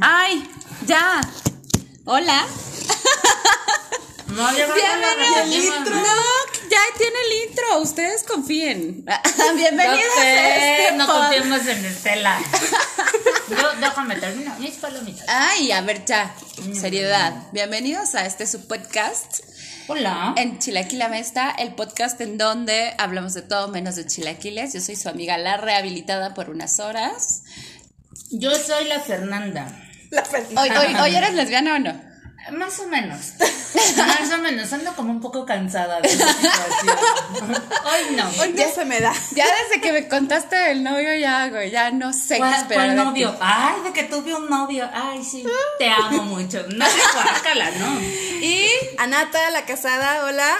¡Ay! ¡Ya! ¡Hola! No, ya va Bienvenidos. a. No, ya tiene el intro. Ustedes confíen. Bienvenidos No a sé, este no pod- confiemos en Estela. Yo, déjame terminar mis palomitas. Ay, a ver, ya. Seriedad. Bienvenidos a este su podcast Hola. en Chilaquila Mesta, el podcast en donde hablamos de todo menos de chilaquiles. Yo soy su amiga La Rehabilitada por unas horas. Yo soy la Fernanda. ¿Hoy, hoy, hoy eres lesbiana o no? Más o menos. Más o menos. Ando como un poco cansada de esta situación. Hoy no. Hoy no se me da. Ya desde que me contaste del novio, ya, güey, ya no sé qué ¿Cuál, esperar. cuál de ti. novio? Ay, de que tuve un novio. Ay, sí. Te amo mucho. No sé, guácala, ¿no? Y Anata, la casada, hola.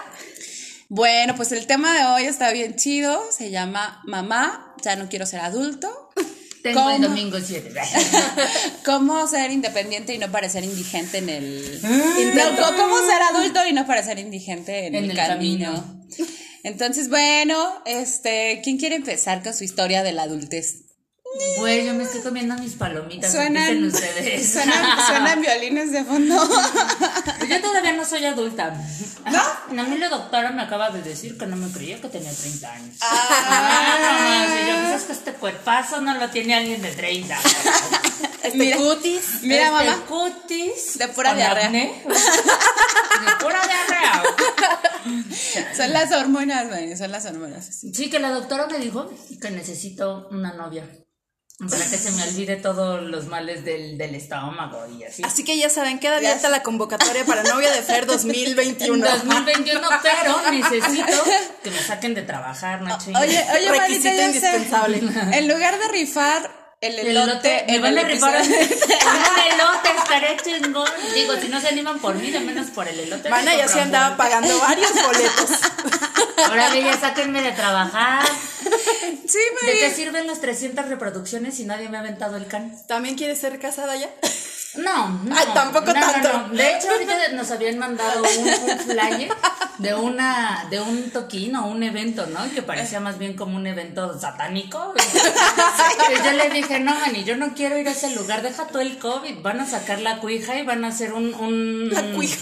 Bueno, pues el tema de hoy está bien chido. Se llama Mamá, ya no quiero ser adulto. Tengo el domingo 7. ¿Cómo ser independiente y no parecer indigente en el. Intento. No, ¿Cómo ser adulto y no parecer indigente en, En el, el camino? camino. Entonces, bueno, este, ¿quién quiere empezar con su historia de la adultez? Güey, yo me estoy comiendo mis palomitas. Suenan, Suenan ustedes. suenan, suenan violines de fondo. Yo todavía no soy adulta. ¿No? A mí la doctora me acaba de decir que no me creía que tenía 30 años. Ah, no, si yo pues es que este cuerpazo no lo tiene alguien de 30. Este Mira. cutis. Mira, Este mamá. cutis. De pura diarrea. acné. De pura diarrea. Son las hormonas, güey, son las hormonas. Sí, que la doctora me dijo que necesito una novia. Para que se me olvide todos los males del, del estómago y así. Así que ya saben, queda abierta la convocatoria para novia de Fer 2021. 2021, pero necesito que me saquen de trabajar, chingues. Oye, oye, Requisito Marita, indispensable. En lugar de rifar el El elote, elote, me van el a rifar un, elote, estaré chingón. Digo, si no se animan por mí, de menos por el elote. Mana me ya se andaba pagando varios boletos. Ahora ya sáquenme de trabajar. Sí, ¿De qué sirven las 300 reproducciones si nadie me ha aventado el can? ¿También quieres ser casada ya? No, no. Ay, tampoco no, no, tanto. no. De hecho, ahorita nos habían mandado un, un flyer de una, de un toquín o un evento, ¿no? Que parecía más bien como un evento satánico. Yo le dije, no, Mani, yo no quiero ir a ese lugar, deja todo el COVID. Van a sacar la cuija y van a hacer un. un La cuija.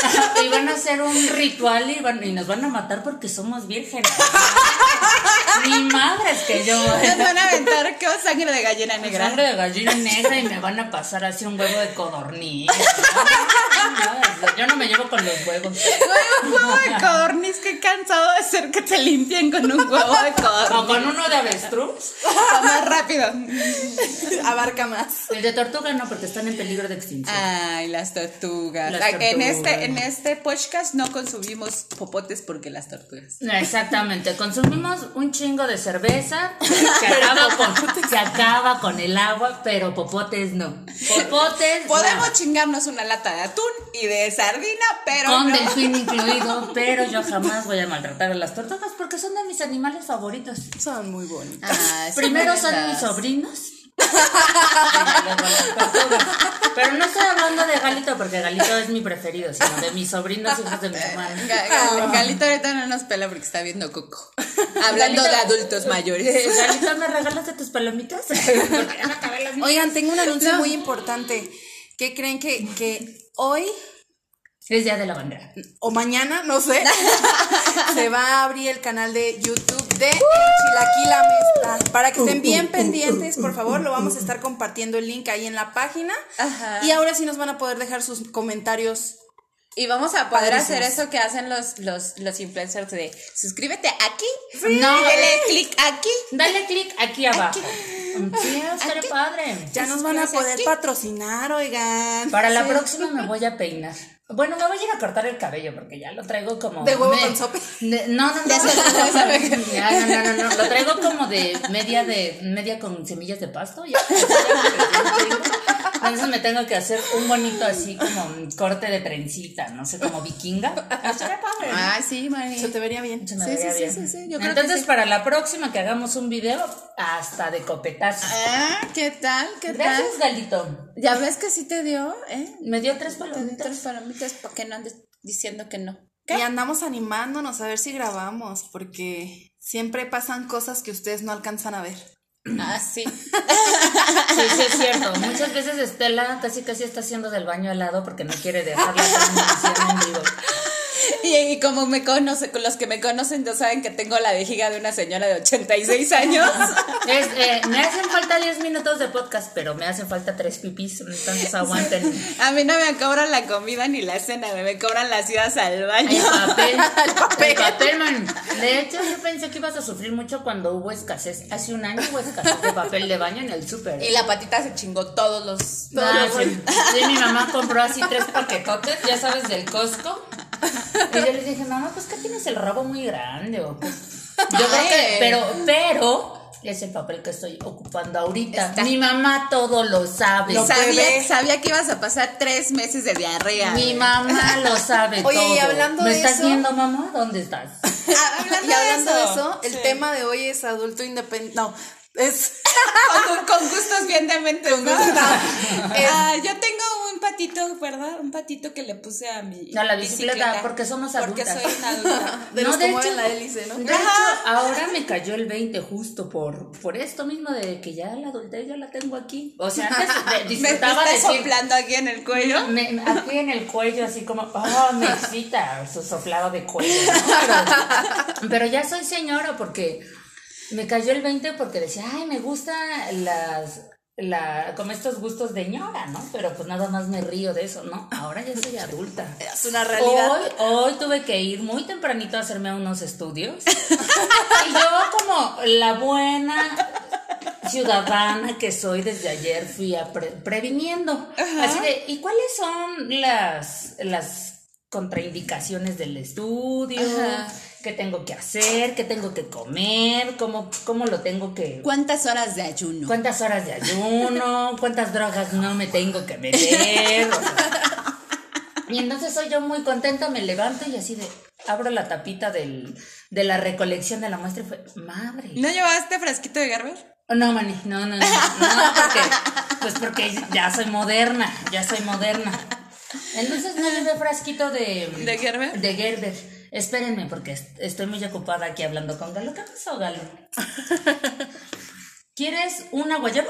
y van a hacer un ritual y, van- y nos van a matar porque somos vírgenes. Mi madre es que yo. Nos van a aventar con sangre de gallina negra. Sangre de gallina negra y me van a pasar así un huevo de codorniz. No, yo no me llevo con los huevos. Güey, un huevo de codorniz, qué cansado de ser que te limpien con un huevo de O codorniz. con uno de avestruz. Va más rápido. Abarca más. El de tortuga no, porque están en peligro de extinción. Ay, las tortugas. Las En este, en este podcast no consumimos popotes porque las tortugas. Exactamente, consumimos un chingo de cerveza que acaba con, que acaba con el agua, pero popotes no. Popotes Podemos no. chingarnos una lata de atún y de sardina, pero con no. delfín incluido, pero yo jamás voy a maltratar a las tortugas porque son de mis animales favoritos. Son muy bonitos. Ah, sí, Primero me son das. mis sobrinos. Pero no estoy hablando de Galito porque Galito es mi preferido, sino de mis sobrinos hijos de mi hermano. Ga- Galito ahorita no nos pela porque está viendo Coco. Hablando Galito- de adultos mayores. Galito, ¿me regalas de tus palomitas? Oigan, tengo un anuncio muy importante. ¿Qué creen que, que hoy Es día de la bandera. o mañana, no sé, se va a abrir el canal de YouTube de Chilaquila Mesta. Para que estén bien pendientes, por favor, lo vamos a estar compartiendo el link ahí en la página. Ajá. Y ahora sí nos van a poder dejar sus comentarios. Y vamos a poder Padrísimos. hacer eso que hacen los, los, los influencers de suscríbete aquí, No. dale clic aquí. Dale clic aquí abajo. Sí, Aquí. padre. Ya nos van a poder patrocinar, oigan. Para la próxima me voy a peinar. Bueno, me voy a ir a cortar el cabello porque ya lo traigo como. ¿De huevo me- con sope? de- no, no, no. No, no, no, no. Lo traigo como de media de media con semillas de pasto. Ya. Entonces me tengo que hacer un bonito así como un corte de trencita, no sé, como vikinga. Estaría padre. Ah, sí, Mari. Se te vería bien. Se me sí, vería sí, bien. sí, sí, yo creo que Entonces, sí. para la próxima que hagamos un video, hasta de copetazo. Ah, ¿qué tal? ¿Qué Gracias, tal? Galito. Ya ves que sí te dio, ¿eh? Me dio tres Te dio palomitas. tres palomitas para que no andes diciendo que no. Y andamos animándonos a ver si grabamos, porque siempre pasan cosas que ustedes no alcanzan a ver. Ah, sí. Sí, sí, es cierto. Muchas muchas veces Estela casi casi está haciendo del baño al lado porque no quiere dejar la transmisión en vivo. Y, y como me conoce, con los que me conocen ya saben que tengo la vejiga de una señora de 86 años. Es, eh, me hacen falta 10 minutos de podcast, pero me hacen falta tres pipis, entonces aguanten. A mí no me cobran la comida ni la cena, me cobran las idas al El baño. papel, El papel. el papel, man. De hecho, yo pensé que ibas a sufrir mucho cuando hubo escasez. Hace un año hubo escasez de papel de baño en el súper. Y la patita se chingó todos los... todos Ah, los- sí. Sí, mi mamá compró así tres paquetotes, ya sabes, del Costco. Y yo le dije, mamá, pues que tienes el rabo muy grande. O qué?". Yo creo que, pero, pero, es el papel que estoy ocupando ahorita. Está- Mi mamá todo lo sabe. Lo sabía, sabía que ibas a pasar tres meses de diarrea. Mi mamá lo sabe Oye, y hablando ¿Me de estás eso- viendo, mamá? ¿Dónde estás? Ah, hablando Y hablando de de eso, el sí. tema de hoy es adulto independiente. No, es. Con, con gustos bien dementes, ¿no? Es- Ah, yo tengo un patito, ¿verdad? Un patito que le puse a mi A la bicicleta, porque somos Porque adultas. soy una adulta. de No, los de que mueven hecho- la hélice, ¿no? De hecho, ahora me cayó el 20 justo por, por esto mismo de que ya la adultez ya la tengo aquí. O sea, antes de- Me, me disfrutaba está decir, soplando aquí en el cuello. me- aquí en el cuello, así como, oh, me excita su soplado de cuello. ¿no? Pero, pero ya soy señora porque me cayó el 20 porque decía, ay, me gustan las. La, como estos gustos de ñora, ¿no? Pero pues nada más me río de eso, ¿no? Ahora ya soy adulta. Es una realidad. Hoy, hoy tuve que ir muy tempranito a hacerme unos estudios. y yo, como la buena ciudadana que soy desde ayer, fui a pre- previniendo. Así de, ¿y cuáles son las, las contraindicaciones del estudio? Ajá. ¿Qué tengo que hacer? ¿Qué tengo que comer? ¿Cómo, cómo lo tengo que...? ¿Cuántas horas de ayuno? ¿Cuántas horas de ayuno? ¿Cuántas drogas no me tengo que meter? O sea, y entonces soy yo muy contenta, me levanto y así de, abro la tapita del, de la recolección de la muestra y fue, madre. ¿No llevaste frasquito de Gerber? No, mani, no, no, no, no, porque, pues porque ya soy moderna, ya soy moderna. Entonces no llevé frasquito de... ¿De Gerber? De Gerber. Espérenme, porque est- estoy muy ocupada aquí hablando con Galo. ¿Qué pasó, Galo? ¿Quieres una guayaba?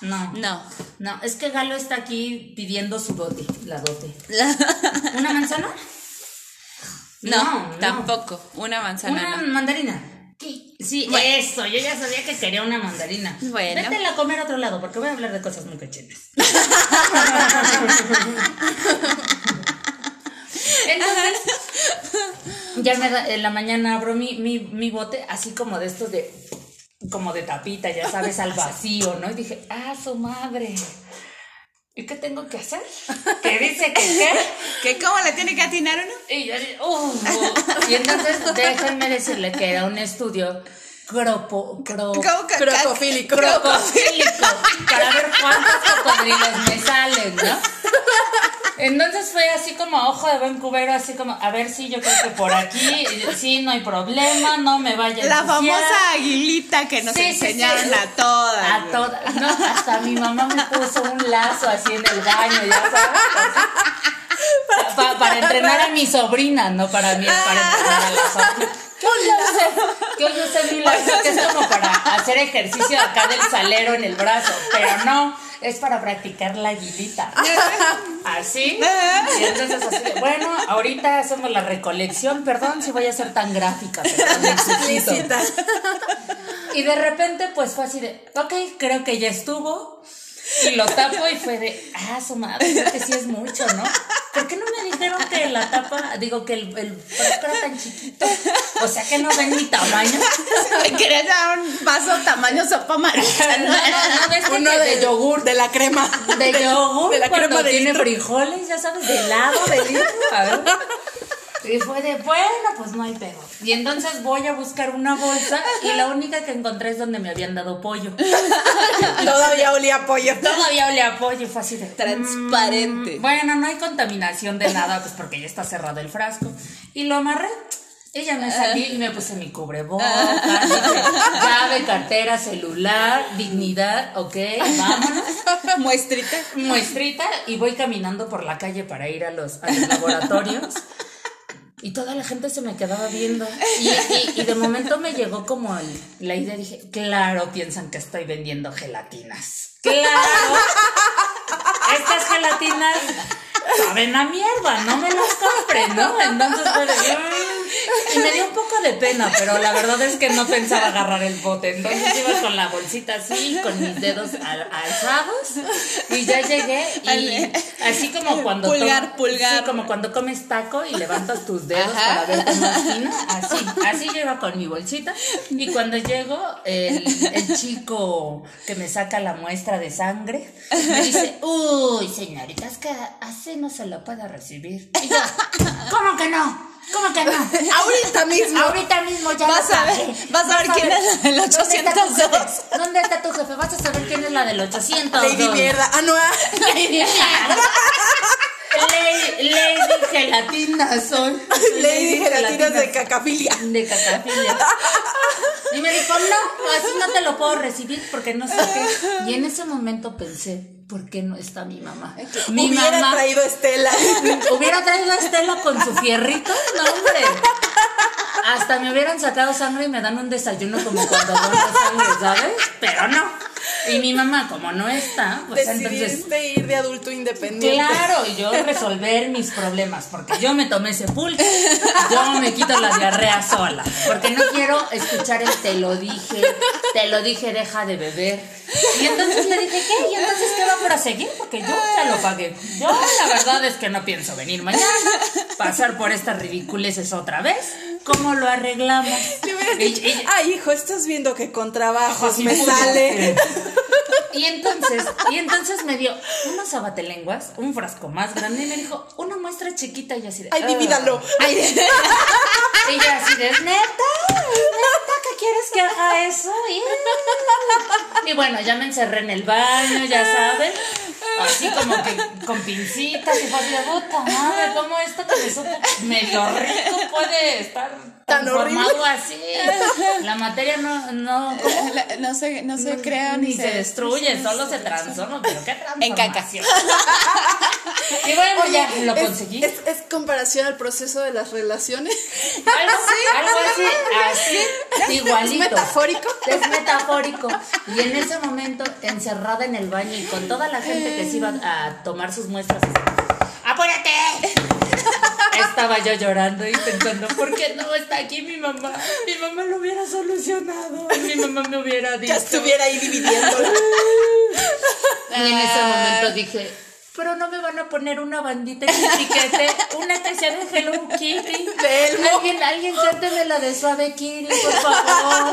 No. No. No, es que Galo está aquí pidiendo su dote, la dote. ¿Una manzana? No, tampoco. Una manzana Una no. mandarina. Sí, eso, yo ya sabía que quería una mandarina. Bueno. Vete a comer a otro lado, porque voy a hablar de cosas muy cochinas. Entonces, ya me da, en la mañana abro mi, mi, mi bote, así como de estos de, como de tapita, ya sabes, al vacío, ¿no? Y dije, ah, su madre. ¿Y qué tengo que hacer? ¿Qué dice que qué? ¿Qué cómo le tiene que atinar uno? Y yo "Uh, uh". Y entonces déjenme decirle que era un estudio cropo, cro, ¿Cómo que- Crocofílico. crocofílico para ver cuántos cocodrilos me salen, ¿no? Entonces fue así como a ojo de buen cubero, así como, a ver si yo creo que por aquí, sí, no hay problema, no me vaya La famosa aguilita que nos Sí, enseñaron sí. a todas. A todas. No, hasta mi mamá me puso un lazo así en el baño, ya sabes. Pa- pa- para entrenar a mi sobrina, no para mí, para entrenar a la sobrina. ¿Qué hoy usé? ¿Qué hoy usé mi lazo? Que es como para hacer ejercicio acá del salero en el brazo, pero no, es para practicar la aguilita. Así. Y entonces así bueno, ahorita hacemos la recolección, perdón si voy a ser tan gráfica, pero. Y de repente, pues fue así de, ok, creo que ya estuvo. Y lo tapo y fue de, ah, su madre, creo que sí es mucho, ¿no? ¿Por qué no me dijeron que la tapa, digo que el, el frasco era tan chiquito? O sea que no ven mi tamaño. Me quería dar un vaso tamaño sopa No, maruchan. no, no, que Uno de, de, yogur. De la crema. De yogur, De la cuando crema de tiene litro. frijoles, ya sabes, de helado, de litro. A ver. Y fue de, bueno, pues no hay pedo. Y entonces voy a buscar una bolsa y la única que encontré es donde me habían dado pollo. Todavía olía pollo. Todavía olía a pollo fue así de Transparente. "Mm, bueno, no hay contaminación de nada, pues porque ya está cerrado el frasco. Y lo amarré. Ya me salí y me puse mi cubrebocas, dije, llave, cartera, celular, dignidad, ok, vámonos. Muestrita. Muestrita y voy caminando por la calle para ir a los, a los laboratorios. Y toda la gente se me quedaba viendo. Y, y- y de momento me llegó como la idea, dije, claro, piensan que estoy vendiendo gelatinas. Claro. Estas gelatinas saben a mierda, no me las compren, ¿no? Entonces "Mm". y me dio un poco de pena, pero la verdad es que no pensaba agarrar el bote. Entonces iba con la bolsita así, con mis dedos al- alzados, y ya llegué y así como cuando Pulgar, pulgar. sí, como cuando comes taco y levantas tus dedos Ajá. para ver cómo fino, así, así yo iba con mi bolsita y cuando llego el, el chico que me saca la muestra de sangre me dice, uy señorita, es que así no se lo puede recibir. Y yo, ¿cómo que no? ¿Cómo que no? Ahorita mismo. Ahorita mismo ya Vas a ver, vas a ver quién es la del ¿Dónde está tu 802? jefe? ¿Dónde está tu jefe? Vas a saber quién es la del 800. Lady Mierda. Ah, no. ah. Lady, Lady Gelatina soy. Lady Gelatinas de cacafilia. De cacafilia. Y me dijo, no, así no te lo puedo recibir porque no sé qué. Y en ese momento pensé, ¿por qué no está mi mamá? Mi Hubiera mamá traído Estela. hubiera traído a Estela con su fierrito, no hombre. Hasta me hubieran sacado sangre y me dan un desayuno como cuando dono sangre, ¿sabes? Pero no. Y mi mamá, como no está, pues entonces ir de adulto independiente. Claro, y yo resolver mis problemas, porque yo me tomé ese pulque, yo me quito la diarrea sola, porque no quiero escuchar el te lo dije, te lo dije, deja de beber. Y entonces le dije, ¿qué? ¿Y entonces qué va a proseguir? Porque yo ya lo pagué. Yo la verdad es que no pienso venir mañana, pasar por estas ridiculeces otra vez. ¿Cómo lo arreglamos? Le hubieras dicho, ay, hijo, estás viendo que con trabajos me sale. Y entonces, y entonces me dio unos abatelenguas, un frasco más grande, y me dijo, una muestra chiquita, y así de. Ay, "Ah". divídalo. Ay, de- y yo así de, neta, neta, ¿qué quieres que haga eso? Y, y bueno, ya me encerré en el baño, ya sabes. Así como que con pincitas y fue así de puta madre, ¿cómo esto que me supo medio rico puede estar Tan transformado así? La materia no, no, No se, no se crea ni se destruye, solo se transforma, pero qué En caca. transformación. Y bueno, ya lo es- conseguí. Es, es comparación al proceso de las relaciones. Algo así, así, así, igualito. ¿Es metafórico? Es metafórico. Y en ese momento, encerrada en el baño y con toda la gente que se iba a tomar sus muestras. Estaba yo llorando y pensando, ¿por qué no está aquí mi mamá? Mi mamá lo hubiera solucionado. Mi mamá me hubiera dicho. Ya estuviera ahí dividiéndola. Y en ese momento dije, pero no me van a poner una bandita piquete, una que sea de Hello Kitty. Alguien, alguien cánteme la de Suave Kitty, por favor.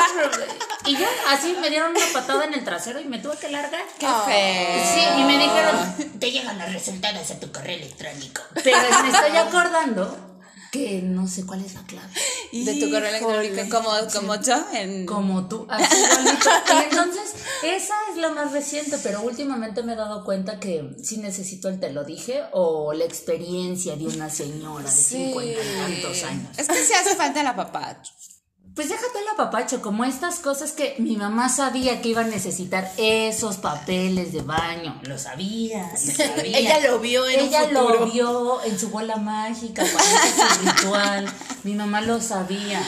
Y ya, así me dieron una patada en el trasero y me tuve que largar. Qué feo. Sí, y me dijeron, te llegan los resultados a tu correo electrónico. Pero me estoy acordando que no sé cuál es la clave. De tu correo electrónico, como, como yo, en... Como tú, así igualito. Y entonces, esa es la más reciente, pero últimamente me he dado cuenta que sí necesito el te lo dije o la experiencia de una señora de Sí. 50 y tantos años. Es que sí hace falta la papá. Pues déjate la papacho, como estas cosas que mi mamá sabía que iba a necesitar esos papeles de baño. Lo sabía, lo sabía. Ella lo vio en Ella lo vio en su bola mágica, cuando hizo su ritual. Mi mamá lo sabía.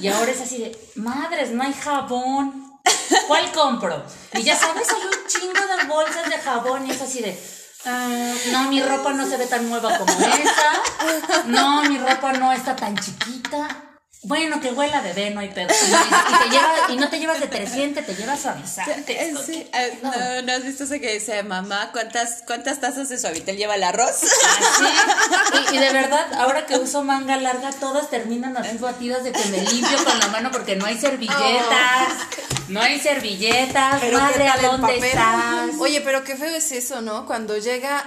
Y ahora es así de, madres, no hay jabón. ¿Cuál compro? Y ya sabes, hay un chingo de bolsas de jabón y es así de, "Ah, no, mi ropa no se ve tan nueva como esa. No, mi ropa no está tan chiquita. Bueno, que huela bebé, no hay pedo. Y, te lleva- y no te llevas detergente, te llevas suavizante. Eh, sí, eh, no, ¿no has visto ese que dice, mamá, ¿cuántas, cuántas tazas de suavitel lleva el arroz? Así. Y, y de verdad, ahora que uso manga larga, todas terminan así batidas de que me limpio con la mano porque no hay servilletas. No hay servilletas. Pero ¿qué Madre, ¿a dónde estás? Oye, pero qué feo es eso, ¿no? Cuando llega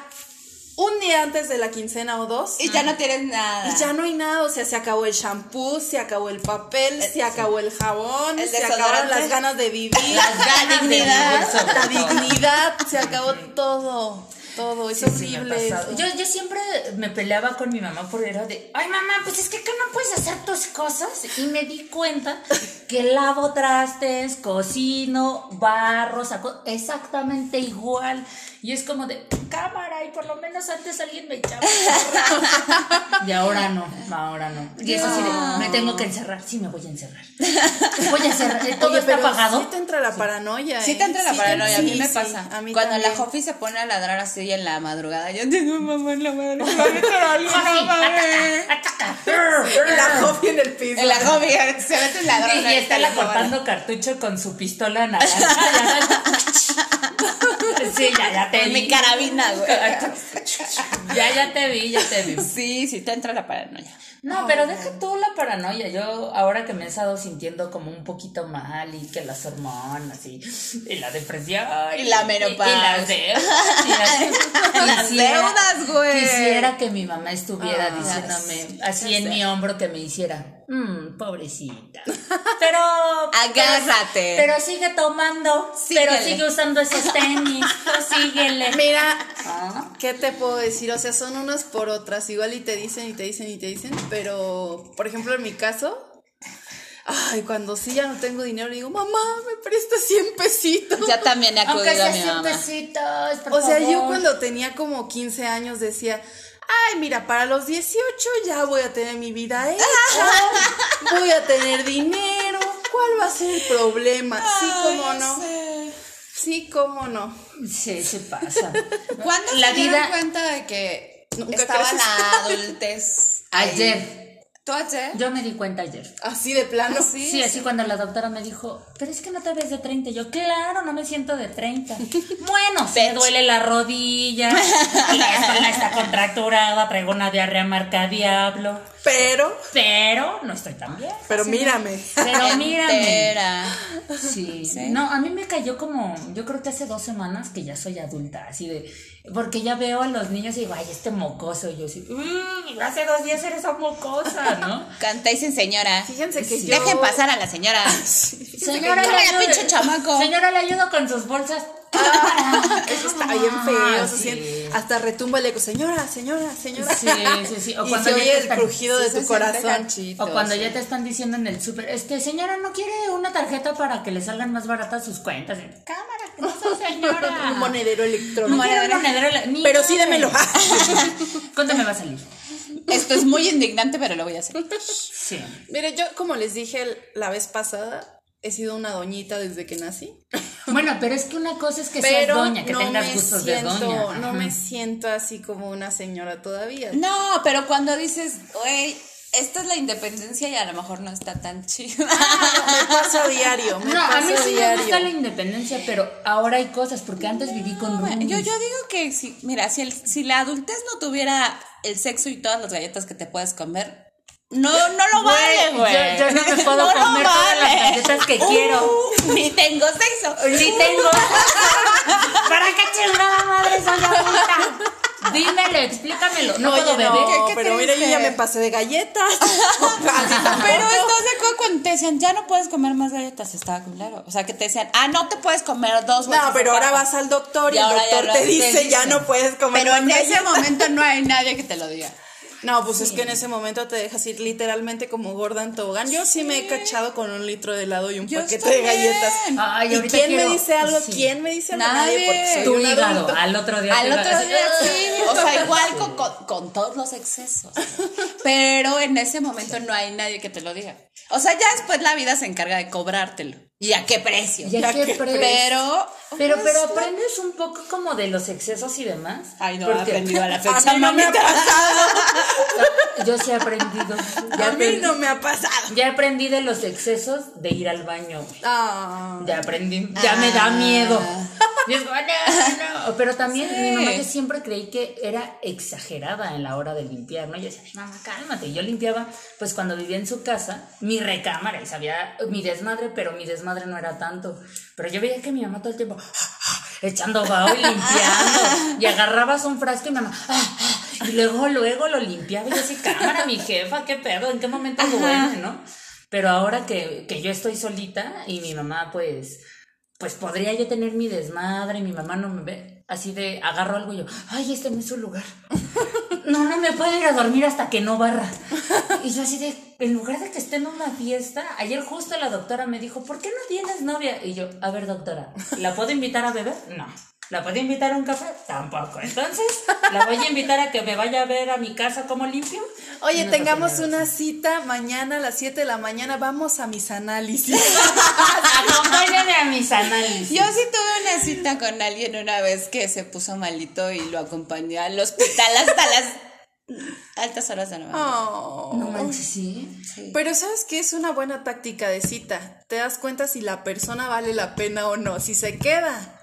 un día antes de la quincena o dos Y ya no tienes nada. y ya no hay nada, o sea, se acabó el shampoo, se acabó el papel, se acabó el jabón, El se acabaron las ganas de vivir, Las ganas de dignidad, la dignidad, se acabó todo. todo, es Sí, horrible. yo, yo siempre me peleaba con mi mamá por era de, ay mamá, pues es que acá no puedes hacer tus cosas. Y me di cuenta que lavo trastes, cocino, barro, saco exactamente igual. Y es como de cámara, y por lo menos antes alguien me echaba. porra". y ahora no, ahora no. Y eso sí, de, me tengo que encerrar. Sí, me voy a encerrar. Voy a encerrar. Todo Oye, está apagado. Sí te entra la paranoia. Sí ¿eh? te entra la Sí, paranoia, a mí sí, me sí, pasa. a mí Cuando la. Jofi se pone a ladrar así en la madrugada, yo tengo mamá en la madrugada. La Jofi en el piso. En la Jofi se mete en la Y, y está la cortando cartucho con su pistola naranja. sí, ya, ya te Con vi. mi carabina, güey. Ya, ya te vi, ya te vi. Sí, sí te entra la paranoia. No, pero deja tú la paranoia. Yo, ahora que me he estado sintiendo como un poquito mal y que las hormonas y, y la depresión Y la menopausia. y, las deudas. y las, deudas, güey. Quisiera que mi mamá estuviera diciéndome así sé. en mi hombro que me hiciera, "Mm, pobrecita. Pero. Agárrate. Pero, pero sigue tomando. Síguele. Pero sigue usando esos tenis. Tú síguele. Mira, Ah. ¿qué te puedo decir? O sea, son unas por otras. Igual y te dicen y te dicen y te dicen. Pero, por ejemplo, en mi caso. Ay, cuando sí ya no tengo dinero, digo, mamá, me prestas 100 pesitos. Ya también he Aunque acudido a mi 100 mamá. pesitos, por O sea, yo cuando tenía como 15 años decía, ay, mira, para los 18 ya voy a tener mi vida hecha, voy a tener dinero, ¿cuál va a ser el problema? Sí, cómo no, sí, cómo no. Sí, se pasa. ¿Cuándo La se dieron cuenta de que Nunca estaba creces. la adultez? Ayer. ¿Tú ayer? Yo me di cuenta ayer. Así de plano. Sí, Sí, así cuando la doctora me dijo, pero es que no te ves de 30. Yo, claro, no me siento de 30. Bueno, se me duele la rodilla, la espalda está contracturada, traigo una diarrea marca diablo. Pero, Pero no estoy tan bien. pero mírame. Pero mírame. Entera. Sí. Sí. No, a mí me cayó como, yo creo que hace dos semanas que ya soy adulta, así de, porque ya veo a los niños y digo, ay, este mocoso, y yo así, "Mm, hace dos días eres un mocosa, ¿no? Canta y dicen señora. Fíjense que Sí. yo... Dejen pasar a la señora. Señora, que- le Ay, ayudo- pinche chamaco. Señora, le ayudo con sus bolsas. Eso está bien feo, Ah, sí. hasta retumba el eco, señora, señora, señora. Sí, sí, sí. O y cuando se oye el están- crujido de tu corazón. ganchito, O cuando sí. ya te están diciendo en el súper, este, señora, ¿no quiere una tarjeta para que le salgan más baratas sus cuentas? Cámara, que no soy señora. Un monedero electrónico. un monedero. ni Pero sí démelo. ¿Cuánto me va a salir? Esto es muy indignante, pero lo voy a hacer. Sí. Mire, yo como les dije la vez pasada, he sido una doñita desde que nací. Bueno, pero es que una cosa es que seas Pero doña, que no tengas me gustos siento, de doña. no Ajá. me siento así como una señora todavía. No, pero cuando dices, güey, esta es la independencia y a lo mejor no está tan chido. Me pasa a diario, me No, a mí sí me diario. gusta la independencia, pero ahora hay cosas, porque antes viví con roomies. yo, yo digo que si, mira, si, el- si la adultez no tuviera el sexo y todas las galletas que te puedes comer, no, no lo vale, Güey, yo- yo no me puedo lo comer todas las galletas que quiero. Ni tengo sexo. Ni tengo. ¿Para qué chingada madre soy adulta? Dímelo, explícamelo. No Oye, puedo beber. no, ¿Qué- qué pero mira, yo ya me pasé de galletas. Pero acuerdo cuando te decían, ya no puedes comer más galletas, estaba claro. O sea, que te decían, ah, no te puedes comer dos No, pero ahora vas al doctor y, Y el doctor te te dice, ya no puedes comer Pero más en ese galletas". momento no hay nadie que te lo diga. No, pues es que en ese momento te dejas ir literalmente como gorda en tobogán. Yo sí me he cachado con un litro de helado y un Yo paquete de galletas. Ay, ¿Y quién quiero- me dice algo? sí. ¿Quién me dice algo? Nadie. porque soy Tu hígado. adulto. Al otro día. Al otro día sí, o sea, igual con, con- con todos los excesos. Pero en ese momento no hay nadie que te lo diga. O sea, ya después la vida se encarga de cobrártelo. ¿Y a qué precio? ¿Y a qué qué precio? Pero. Pero, pero aprendes un poco como de los excesos y demás. Ay, no he aprendido a la A fecha. mí no me ha. Ah, Yo sí he aprendido. Ya, A mí no me ha pasado. ya aprendí de los excesos de ir al baño. Ah. Ya aprendí. Ya me da miedo. Y es como, no, no. Pero también Sí. mi mamá, yo siempre creí que era exagerada en la hora de limpiar, ¿no? Yo decía, mamá, cálmate. Yo limpiaba, pues cuando vivía en su casa, mi recámara y sabía mi desmadre, pero mi desmadre no era tanto. Pero yo veía que mi mamá todo el tiempo echando vaho y limpiando. Y agarrabas un frasco y mamá, "Ah, ah", y luego, luego lo limpiaba. Y yo así, cámara, mi jefa, qué pedo, en qué momento duerme, ¿no? Pero ahora que, que yo estoy solita y mi mamá, pues, pues podría yo tener mi desmadre y mi mamá no me ve. Así de agarro algo y yo, ay, este no es su lugar. No, no me puedo ir a dormir hasta que no barra. Y yo así de, en lugar de que esté en una fiesta, ayer justo la doctora me dijo, ¿por qué no tienes novia? Y yo, a ver, doctora, ¿la puedo invitar a beber? No. ¿La puedo invitar a un café? Tampoco. Entonces, ¿la voy a invitar a que me vaya a ver a mi casa como limpio? Oye, tengamos una cita mañana a las 7 de la mañana. Vamos a mis análisis. Acompáñame a mis análisis. Yo sí tuve una cita con alguien una vez que se puso malito y lo acompañé al hospital hasta las altas horas de la mañana. Oh. No manches, sí. Sí. Pero sabes que es una buena táctica de cita. Te das cuenta si la persona vale la pena o no. Si se queda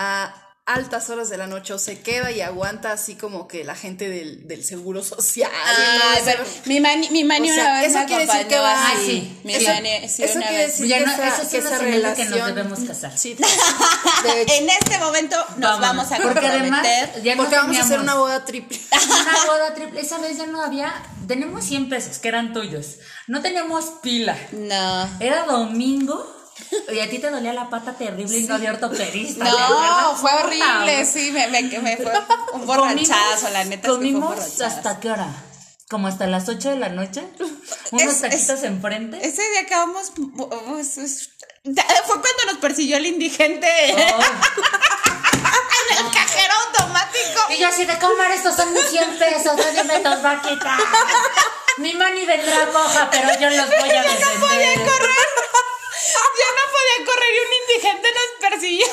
a altas horas de la noche o se queda y aguanta así como que la gente del, del seguro social. Ah, ¿no? pero mi mani, mi mani O sea, una vez eso quiere decir que acompañó va- así. Ah, sí. Mi Eso- mani, sí, eso una quiere vez. decir Ya que no, esa, eso sí que es esa de que nos relación. debemos casar. Sí, de hecho, En este momento nos vamos a Porque además, ya no porque vamos a hacer una boda triple. Una boda triple. Esa vez ya no había. Tenemos 100 pesos que eran tuyos. No teníamos pila. No. Era domingo. Y a ti te dolía la pata terrible y no había ortopedista. ¿te No, fue horrible, sí, me, me, me fue un borrachazo, la neta. es que fue Comimos hasta qué hora? Como hasta las 8 de la noche. Unos Es- taquitos es- enfrente. Ese día acabamos. pues, es- Fue cuando nos persiguió el indigente Oh. en el cajero automático. Y yo así de comer, estos son mis 100 pesos, nadie me los va a quitar. Mi mani vendrá coja, pero yo los voy a defender. No podía correr. Yo no podía correr y un indigente nos persiguió.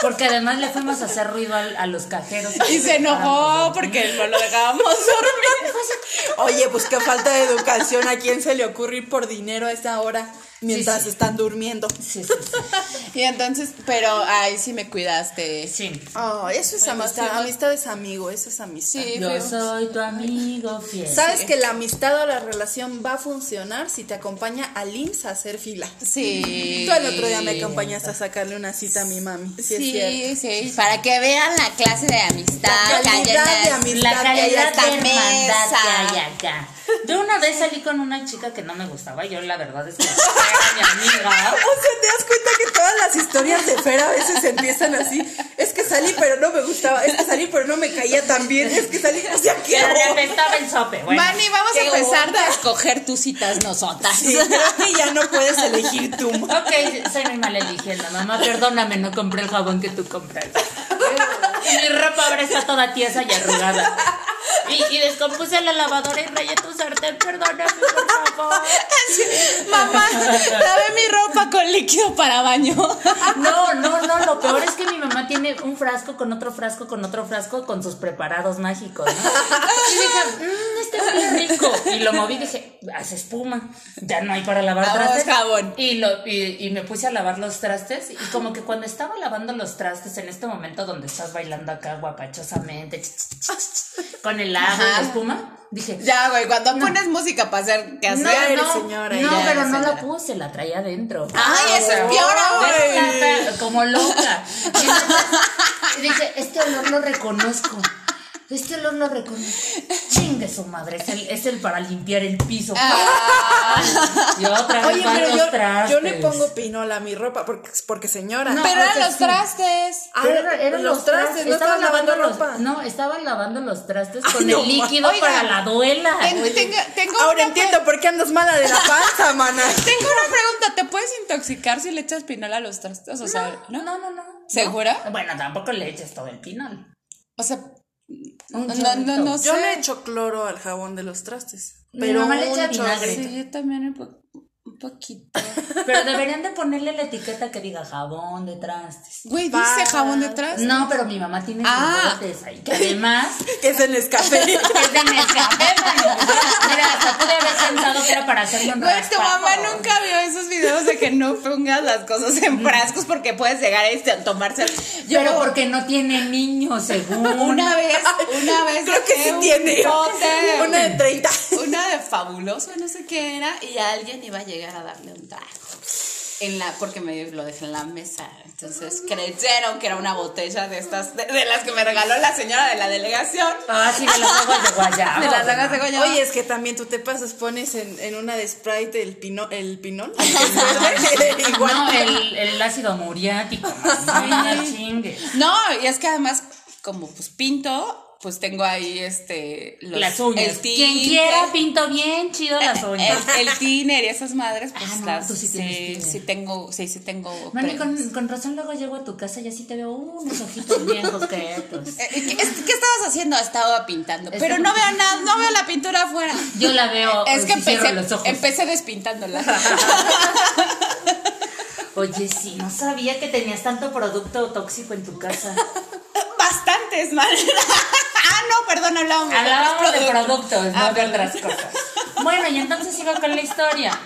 Porque además le fuimos a hacer ruido al- a, los cajeros. Y se enojó porque no lo dejábamos dormir. Oye, pues qué falta de educación. ¿A quién se le ocurre ir por dinero a esa hora mientras Sí, sí. están durmiendo? Sí, sí, sí. Y entonces, pero ahí sí me cuidaste. Sí. Oh, eso es Bueno, amistad. Amistad es amigo, eso es amistad. Sí, Yo soy tu amigo fiel. Sabes Sí. que la amistad o la relación va a funcionar si te acompaña al IMSS a hacer fila. Sí. Tú el otro día me acompañaste a sacarle una cita a mi mami. Sí, es. Sí, sí, para que vean la clase de amistad La que hay calidad de amistad. La calidad esta de hermandad que hay acá. Yo una vez salí con una chica que no me gustaba. Yo la verdad es que mi amiga. O sea, te das cuenta que todas las historias de Fer a veces empiezan así. Es que salí, pero no me gustaba. Es que salí, pero no me caía tan bien. Es que salí, o sea, ¿qué Que reventaba el sope. Bueno, Manny, vamos a empezar onda. a escoger tus citas nosotras. Sí, creo que ya no puedes elegir tú. Ok, soy muy mal eligiendo, mamá. Perdóname, no compré el jabón que tú compraste. Y mi ropa ahora está toda tiesa y arrugada. Y, y descompuse la lavadora y rayé tu sartén. Perdóname, por favor. Mamá, lave mi ropa con líquido para baño. No, no, no. Lo peor es que mi un frasco con otro frasco con otro frasco con sus preparados mágicos, ¿no? Y dije, mmm, este huele rico. Y lo moví y dije, hace espuma. Ya no hay para lavar Vamos, trastes. jabón. Y, lo, y, y me puse a lavar los trastes. Y como que cuando estaba lavando los trastes, en este momento donde estás bailando acá guapachosamente, ch, ch, ch, ch, con el agua y la espuma, dije, Ya, güey, cuando pones música para hacer que hacer. no, señora, no, ya pero no la puse, la traía adentro. Ay, eso es peor aún. Ves, Tata, como loca. Y dije, este olor lo reconozco. Este olor lo reconozco. Chingue su madre, es el, es el para limpiar el piso. Y otra vez Oye, van pero los yo, trastes. yo le pongo pinola a mi ropa porque, porque señora. No, Pero eran sea, los sí. trastes. Ah, Pero era- eran los trastes, no estaba estabas lavando los- ropa. No, estaba lavando los trastes Ay, con no, el líquido oiga. para la duela. Ten- tengo, tengo Ahora entiendo por qué andas mala de la panza, mana. Tengo una pregunta, ¿te puedes intoxicar si le echas pinola a los trastes? O sea, ¿no? No, no, no. ¿Segura? No. Bueno, tampoco le eches todo el pinol. O sea, no, no, no sé. Yo le echo cloro al jabón de los trastes. Mi Pero mamá le echa vinagre. Sí, yo también un, po- un poquito. Pero deberían de ponerle la etiqueta que diga jabón de trastes. Güey, dice jabón de trastes. No, pero mi mamá tiene Ah. botes ahí. Que además Que es en escafé. es de Nescafé, mano. Mira, hasta pude haber pensado que era para hacerle un Güey, tu mamá nunca vio esos videos de que no pongas las cosas en frascos porque puedes llegar a, este, a tomarse. Yo Pero porque no tiene niños, según. una vez, una vez Creo que sí un tiene. bote, Una de 30. una de fabuloso, no sé qué era, y alguien iba a llegar a darle un trago. en la, porque me lo dejé en la mesa. Entonces creyeron que era una botella de estas, de, de las que me regaló la señora de la delegación. Ah, sí, de las aguas de guayaba. De las aguas de guayaba. Oye, es que también tú te pasas, pones en, en una de Sprite el, pino, el verde, igual. No, el, el ácido muriático. No, y es que además, como pues pinto, pues tengo ahí este. los- Las uñas. El Quien quiera, pinto bien chido las uñas. El, el tiner y esas madres, pues Ah, no, las. tú sí sí, tengo, sí, sí tengo. Mani, con, razón luego llego a tu casa y así te veo unos ojitos bien coquetos. Eh, ¿Qué, es- qué estabas haciendo? Estaba pintando. Pero no veo nada, no veo la pintura afuera. Yo la veo. Es que empecé, los ojos. empecé despintándola. Oye, sí, no sabía que tenías tanto producto tóxico en tu casa. Bastantes, mal. ah, no, perdón, hablábamos de Hablábamos otros de productos. productos, Ah, no de otras cosas. Bueno, y entonces sigo con la historia.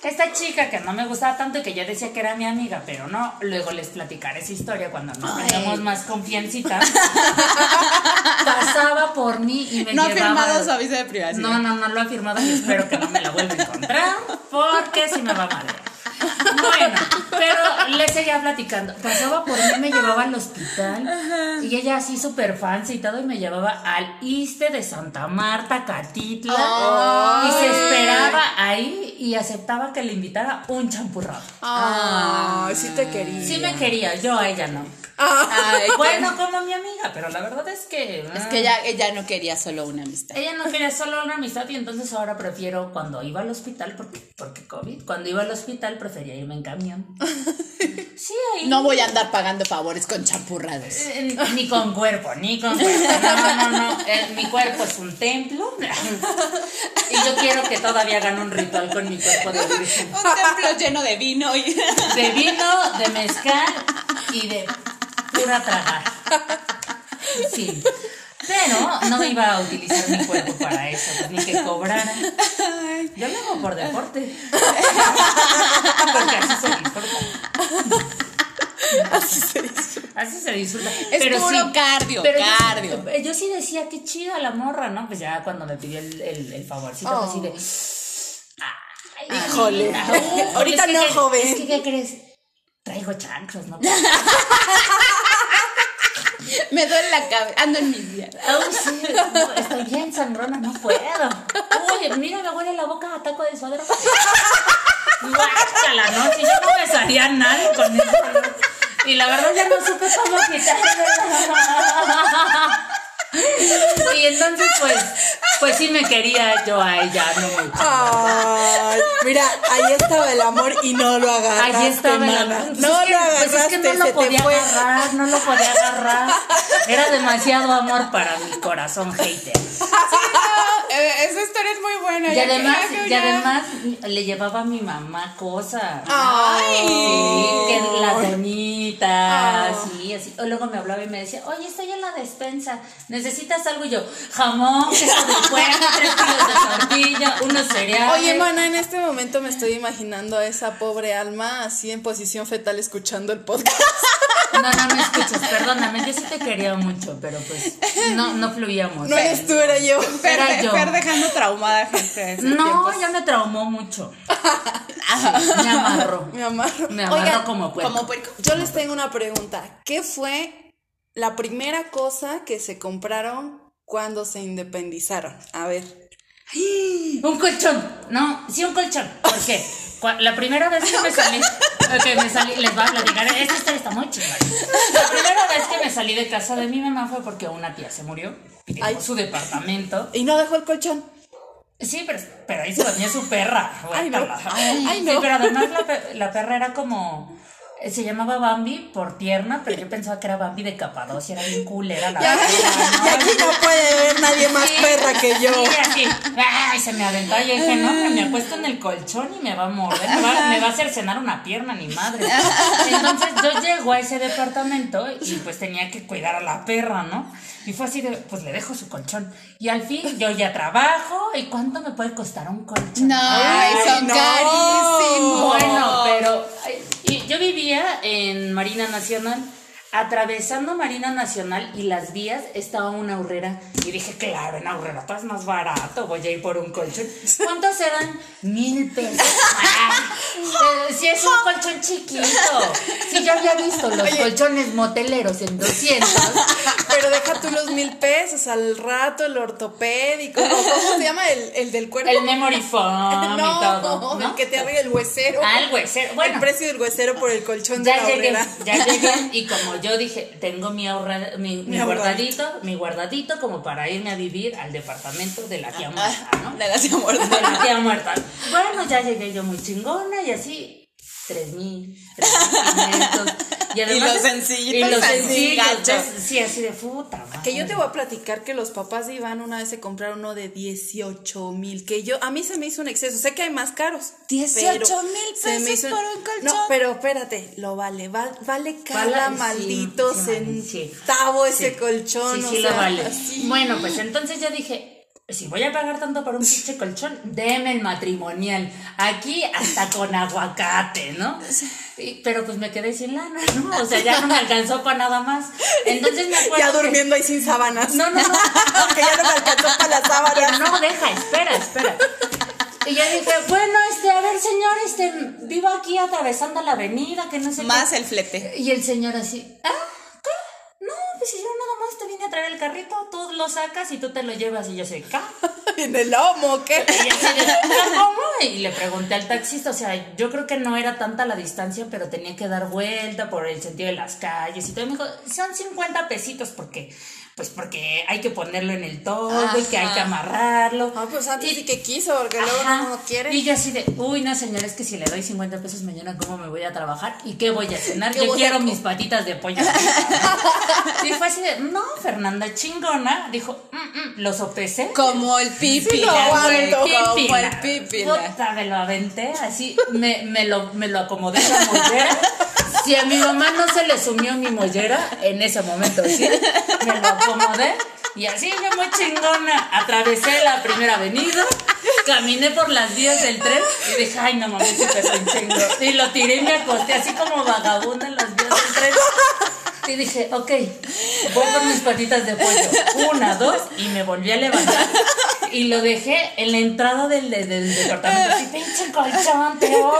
Esta chica que no me gustaba tanto y que ya decía que era mi amiga, pero no, luego les platicaré esa historia cuando nos tengamos más confiancita. Pasaba por mí y me No ha llevaba. firmado su aviso de privacidad. No, no, no lo ha firmado y espero que no me la vuelva a encontrar porque si me va a madrear. Bueno, pero le seguía platicando. Pasaba por mí, me llevaba al hospital y ella así súper fancy y todo y me llevaba al ISTE de Santa Marta, Catitla y se esperaba ahí y aceptaba que le invitara un champurrado. Ay, sí te quería. Sí me quería, yo a ella no. Ay, Bueno, como mi amiga, pero la verdad es que... Es que ella, ella no quería solo una amistad. Ella no quería solo una amistad y entonces ahora prefiero cuando iba al hospital, porque, porque COVID, cuando iba al hospital prefería irme en camión. Sí, ahí. No voy a andar pagando favores con champurrados. Eh, Ni con cuerpo, ni con cuerpo. No, no, no. Eh, mi cuerpo es un templo. Y yo quiero que todavía hagan un ritual con mi cuerpo de virgen. Un templo lleno de vino y. De vino, de mezcal y de pura tragar. Sí. Pero no iba a utilizar mi cuerpo para eso, pues, ni que cobrara. Yo lo hago por deporte. Porque así se disfruta. Así se dice. Así se disfruta. Es puro cardio, pero yo- cardio. Yo, sí decía, qué chida la morra, ¿no? Pues ya cuando me pidió el, el, el favorcito, Oh. así de. Ay, Híjole. Ahorita es que no, ¿qué- joven. Es que, ¿qué crees? Traigo chancros, ¿no? Me duele la cabeza. Ando en mis días. Ay, sí, no, estoy bien sangrona, no puedo. Uy, mira, me huele la boca a taco de suadero. Guácala, ¿no? Si yo no besaría a nadie con eso. Y la verdad ya no supe cómo quitarme. Y entonces, pues, pues sí me quería yo a ella, no mucho. Ay, mira, ahí estaba el amor y no lo agarraste, Ahí estaba el amor. Pues No es lo pues agarraste, es que no lo podía agarrar, no lo podía agarrar. Era demasiado amor para mi corazón hater. Eh, esa historia es muy buena. Y ya además, y además le llevaba a mi mamá cosas. Ay. Sí, que las donitas, Ah. sí, así. O luego me hablaba y me decía, oye, estoy en la despensa, ¿necesitas algo? Y yo, jamón, queso de puerco, tres kilos de tortilla, unos cereales. Oye, mana, en este momento me estoy imaginando a esa pobre alma así en posición fetal escuchando el podcast. No, no me escuchas, perdóname, yo sí te quería mucho, pero pues no, no fluíamos. No eres tú, era yo. Fer, era yo. Fer dejando traumada gente. No, tiempo. ya me traumó mucho. Sí, me amarró. Me amarro. Me amarró Oigan, como puerco. Como puerco. yo les tengo una pregunta. ¿Qué fue la primera cosa que se compraron cuando se independizaron? A ver. Un colchón. No, sí, un colchón. ¿Por qué? La primera vez que me salí, que me salí, les voy a platicar, esta historia está muy chingona. La primera vez que me salí de casa de mi mamá fue porque una tía se murió dejó Ay. su departamento. ¿Y no dejó el colchón? Sí, pero, pero ahí se venía su perra. Ay, no. Ay, Sí, no. pero además la perra era como... eh, Se llamaba Bambi por tierna, pero yo pensaba que era Bambi de Capadocia, era bien culera la Ya, ¿no? y aquí no puede ver nadie más Sí, perra que yo. Sí, así. Ay, se me aventó. Yo dije, no, me acuesto en el colchón y me va a morder. Me va, me va a cercenar una pierna, ni madre. Entonces yo llego a ese departamento y pues tenía que cuidar a la perra, ¿no? Y fue así de, pues le dejo su colchón. Y al fin yo ya trabajo. ¿Y cuánto me puede costar un colchón? No, Ay, son no. carísimos. Bueno, pero y yo vivía en Marina Nacional. Atravesando Marina Nacional y las vías estaba una aurrera. Y dije, claro, en aurrera todo es más barato, voy a ir por un colchón. ¿Cuántos eran? Mil pesos. Ah, si es un colchón chiquito. Si yo había visto los colchones moteleros en 200. Pero deja tú los mil pesos al rato, el ortopédico. ¿Cómo se llama? El, el del cuerpo. El memory foam y no, todo. ¿no? el que te arregla el huesero. Ah, el huesero. Bueno. El precio del huesero por el colchón de Ya la llegué, horrera. ya llegué y como yo dije, tengo mi, ahorra, mi, mi Mi guardadito, mi guardadito como para irme a vivir al departamento de la tía muerta, ¿no? De la tía muerta. De la tía muerta. Bueno, ya llegué yo muy chingona y así, tres mil, tres mil. Y, además- los sencillitos Y gachos. entonces, sí, así de puta madre. Que yo te voy a platicar que los papás de Iván una vez se compraron uno de 18 mil, que yo, a mí se me hizo un exceso, sé que hay más caros. 18 pero mil se me pesos hizo- por un colchón. No, pero espérate, lo vale, va- vale cada Vale, maldito sí, centavo ese colchón. Sí, o sí sea, lo vale. así. Bueno, pues entonces yo dije, si voy a pagar tanto por un pinche colchón, deme el matrimonial. Aquí hasta con aguacate, ¿no? Y- pero pues me quedé sin lana, ¿no? O sea, ya no me alcanzó para nada más. Entonces me acuerdo. Ya que- durmiendo ahí sin sábanas. No, no, no. Porque ya no me alcanzó para las Pero sábanas. no, deja, espera, espera. Y yo dije, bueno, este, a ver, señor, este, vivo aquí atravesando la avenida, que no sé qué. Más el flete. Y el señor así, ¿ah? ¿Qué? No, pues si yo nada más te vine a traer el carrito, tú lo sacas y tú te lo llevas y yo sé, ¿qué? En el lomo, ¿qué? Y así de, "¿Ah, ¿cómo? Y le pregunté al taxista, o sea, yo creo que no era tanta la distancia, pero tenía que dar vuelta por el sentido de las calles y todo. Y me dijo, son 50 pesitos porque, pues porque hay que ponerlo en el todo y que hay que amarrarlo. Ah, pues antes Y- sí que quiso, porque luego Ajá. no, quiere. Y yo así de, uy, no, señor, es que si le doy 50 pesos mañana, ¿cómo me voy a trabajar? ¿Y qué voy a cenar? ¿Qué Yo a quiero mis patitas de pollo. y fue así de, no, Fernanda, chingona. Dijo, "Mm, mm", lo sopesé. Como el pipi. Sí, aguanto. Como el pipi. Puta, me lo aventé así, me, me, lo, me lo acomodé la mollera. Si a mi mamá no se le sumió mi mollera en ese momento, ¿sí? Me lo acomodé y así yo muy chingona atravesé la primera avenida, caminé por las vías del tren y dije, ay, no mames, un chingo. Y lo tiré y me acosté así como vagabunda en las vías del tren. Y dije, ok, voy por mis patitas de pollo. Una, dos, y me volví a levantar. Y lo dejé en la entrada del, del, del departamento. Así, pinche colchón, te odio.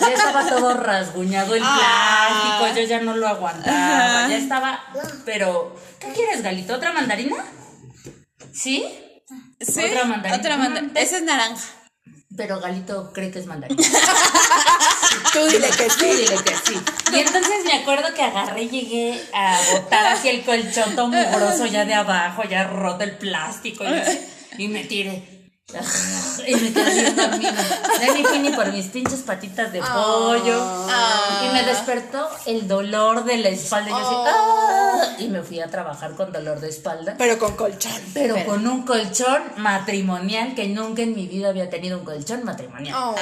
Ya estaba todo rasguñado el Ah. plástico, yo ya no lo aguantaba. Ya estaba, pero, ¿qué quieres, Galito? ¿Otra mandarina? ¿Sí? Sí, Otra mandarina. Otra mandarina. Ese es naranja. Pero Galito cree que es mandarina. Tú dile que Sí, sí. dile que sí. Y entonces me acuerdo que agarré y llegué a botar hacia el colchón todo mugroso ya de abajo, ya roto el plástico y, así, y me tiré. Y me quedé dormida. Ya ni fui ni por mis pinches patitas de pollo. Y me despertó el dolor de la espalda. Y yo así, "Ah", y me fui a trabajar con dolor de espalda. Pero con colchón. Pero con un colchón matrimonial que nunca en mi vida había tenido un colchón matrimonial. Oh,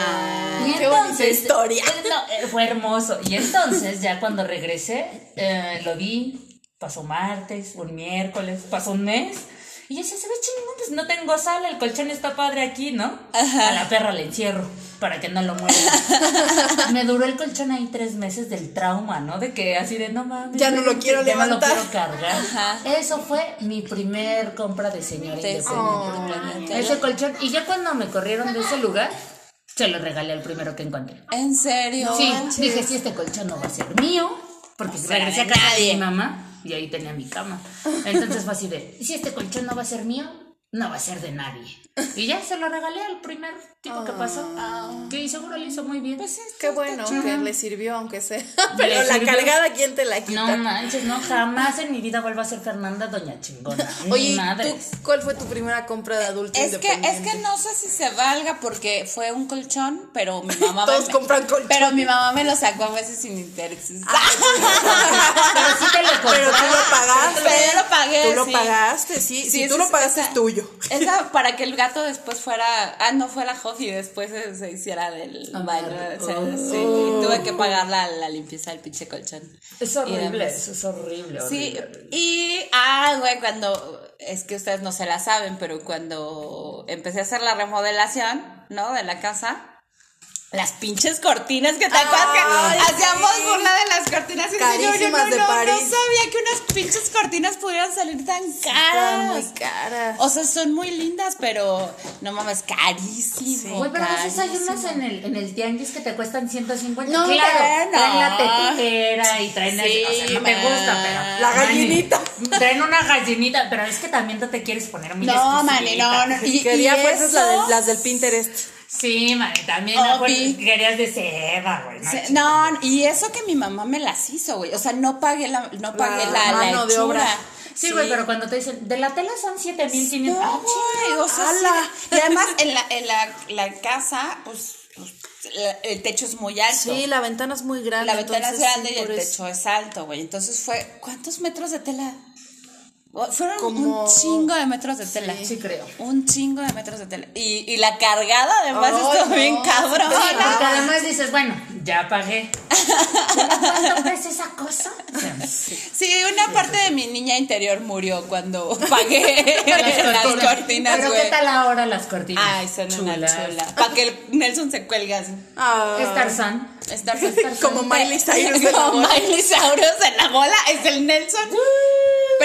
Y qué bonita entonces, historia. eh, no, eh, fue hermoso. Y entonces, ya cuando regresé, eh, lo vi. Pasó martes, un miércoles, pasó un mes. Y yo decía, se ve chingón, pues no tengo sala, el colchón está padre aquí, ¿no? A la perra le encierro para que no lo muera. Me duró el colchón ahí tres meses del trauma, ¿no? De que así de no mames. Ya no lo quiero ya no lo levantar. quiero cargar. Ajá. Eso fue mi primer compra de señora Te- independiente. Oh. Ese colchón. Y ya cuando me corrieron de ese lugar, se lo regalé al primero que encontré. ¿En serio? Sí, dije, si este colchón no va a ser mío, porque será regresé a de casa de nadie. mi mamá y ahí tenía mi cama. Entonces fue así de, si este colchón no va a ser mío, no va a ser de nadie. Y ya se lo regalé al primer tipo que pasó. Que seguro le hizo muy bien. Pues sí, Qué bueno que le sirvió, aunque sea. Pero la sirvió. cargada, ¿quién te la quita? No manches, no, jamás en mi vida vuelvo a ser Fernanda Doña Chingona. Oye, Ni ¿y madre. tú cuál fue tu primera compra de adulto Es que, es que no sé si se valga porque fue un colchón, pero mi mamá Todos me, compran colchón. Pero mi mamá me lo sacó a veces sin intereses. Pero sí te lo Pero tú compré. lo pagaste. Pero yo lo pagué, Tú lo sí. pagaste, sí. Sí, si tú lo es- pagaste es tuyo. Esa para que el gato después fuera. Ah, no fue la Jofi, después se, se hiciera del Ah, baño. o sea, oh. sí, tuve que pagar la, la limpieza del pinche colchón. Es horrible, eso es horrible. Sí, horrible. y. Ah, güey, cuando. Es que ustedes no se la saben, pero cuando empecé a hacer la remodelación, ¿no? De la casa. Las pinches cortinas que te acuerdas que hacíamos sí. burla de las cortinas. Y decía, yo, yo Carísimas no, de no, París. no sabía que unas pinches cortinas pudieran salir tan caras. muy caras. O sea, son muy lindas, pero no mames, carísimo. Güey, pero a veces hay carísimo. unas en el, en el tianguis que te cuestan 150. No, claro, pero no. traen la tetera y traen Sí, el, o sea, no man. gusta, pero. La gallinita. Mani, Traen una gallinita, pero es que también tú te quieres poner muy No, mani, no, no. Y, Quería y fuerzas la eso- de- las del Pinterest. Sí, también vi. que querías de seda, güey. ¿no? Se- No, y eso que mi mamá me las hizo, güey. O sea, no pagué la, no pagué la, la mano de obra. Sí, güey, pero cuando te dicen, de la tela son 7500. No, Ah, güey, o sea, ¡Hala! sí. Y además, en la, en la, la casa, pues, pues, la- el techo es muy alto. Sí, la ventana es muy grande. la ventana es grande sí, y el eso. techo es alto, güey. Entonces fue, ¿cuántos metros de tela? Oh, Fueron Como- un chingo de metros de tela. Sí, creo. Un chingo de metros de tela. Y, y la cargada, además, Ay, estuvo no. bien cabrón. Sí, porque además dices, bueno, ya pagué. ¿Pero ¿Cuánto pesa esa cosa? Sí, una parte de mi niña interior murió cuando pagué las cortinas, Pero güey. ¿qué tal ahora las cortinas? Ay, son una chula. Para que el Nelson se cuelgue así. Ah. Es Tarzán. Como Miley Cyrus en la Como. Miley Cyrus en la bola. Es el Nelson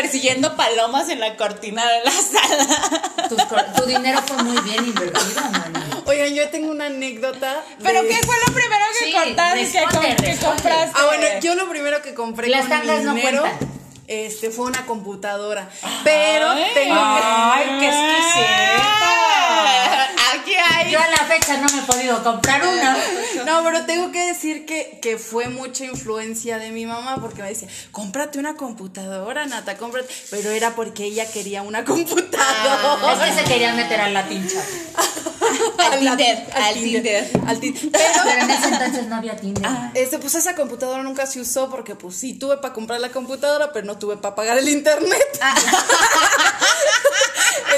persiguiendo palomas en la cortina de la sala. Tu dinero fue muy bien invertido, mano. Oigan, yo tengo una anécdota. ¿Pero de- qué fue lo primero que Sí, cortaste? que, responde, com- que responde. compraste? Ah, bueno, yo lo primero que compré Las con mi no dinero cuentan. este, fue una computadora. Pero Ay. tengo que... Ay, qué exquisita. Yo a la fecha no me he podido comprar una. No, pero tengo que decir que, que fue mucha influencia de mi mamá porque me decía, cómprate una computadora, Nata, cómprate. Pero era porque ella quería una computadora. Es que se quería meter al Latin Chat. Al la- Tinder, al Tinder. al Tinder. Pero Pero en ese entonces no había Tinder. este, pues esa computadora nunca se usó porque pues sí tuve para comprar la computadora, pero no tuve para pagar el internet.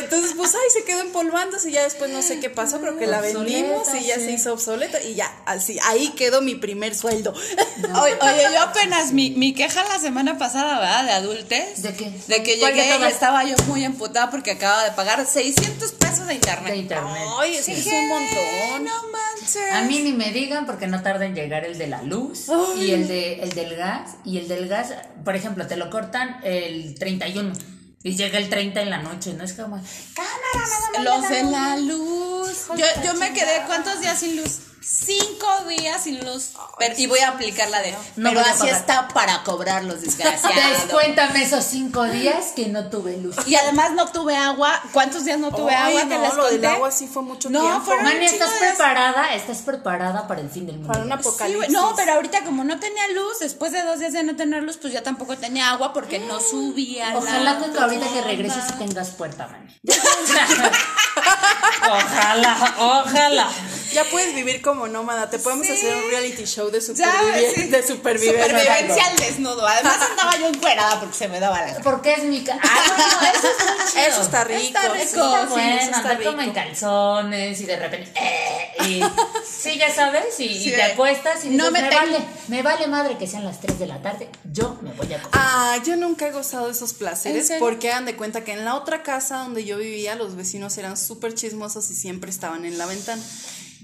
Entonces, pues ahí se quedó empolvándose y ya después no sé qué pasó, creo que la vendimos y ya sí. se hizo obsoleta y ya, así, ahí quedó mi primer sueldo. Oye, oye, yo apenas mi, mi queja la semana pasada, ¿verdad? De adultes. ¿De qué? De que ¿Cuál de llegué y estaba yo muy emputada porque acababa de pagar 600 pesos de internet. De internet. Ay, es un montón. No manches. A mí ni me digan porque no tarda en llegar el de la luz y el de el del gas y el del gas, por ejemplo, te lo cortan el 31 y llega el 30 en la noche, no es como cámara nada más Los de la luz. Yo, yo me quedé. ¿cuántos días sin luz? Cinco días sin luz. Pero- y voy a aplicar la de. No pero así está para cobrar los desgraciados. Descuéntame esos cinco días que no tuve luz. Y además no tuve agua. ¿Cuántos días no tuve Ay, agua? no, lo del conté? agua sí fue mucho No, tiempo. fueron- Mani, ¿estás preparada? ¿Estás preparada para el fin del mundo? Para un Sí, apocalipsis. güey. no, pero ahorita como no tenía luz, después de dos días de no tener luz, pues ya tampoco tenía agua porque no subía. Ojalá la que ahorita que regreses tengas puerta, Mani. ojalá, ojalá. Ya puedes vivir como nómada. Te podemos Sí. hacer un reality show de, sí. supervivencia. Supervivencia al desnudo. Además andaba yo encuerada porque se me daba la Porque es mi ca- Ah, bueno, eso es muy chido. Eso está rico. Está rico. eso Está sí, bueno, eso está andar rico. como en calzones y de repente. eh, y, sí, ya sabes, y, te acuestas y no dices, me me, tengo- vale, me vale madre que sean las 3 de la tarde, yo me voy a comer. Ah, yo nunca he gozado de esos ¿En placeres porque hagan de cuenta que en la otra casa donde yo vivía los vecinos eran súper chismosos y siempre estaban en la ventana.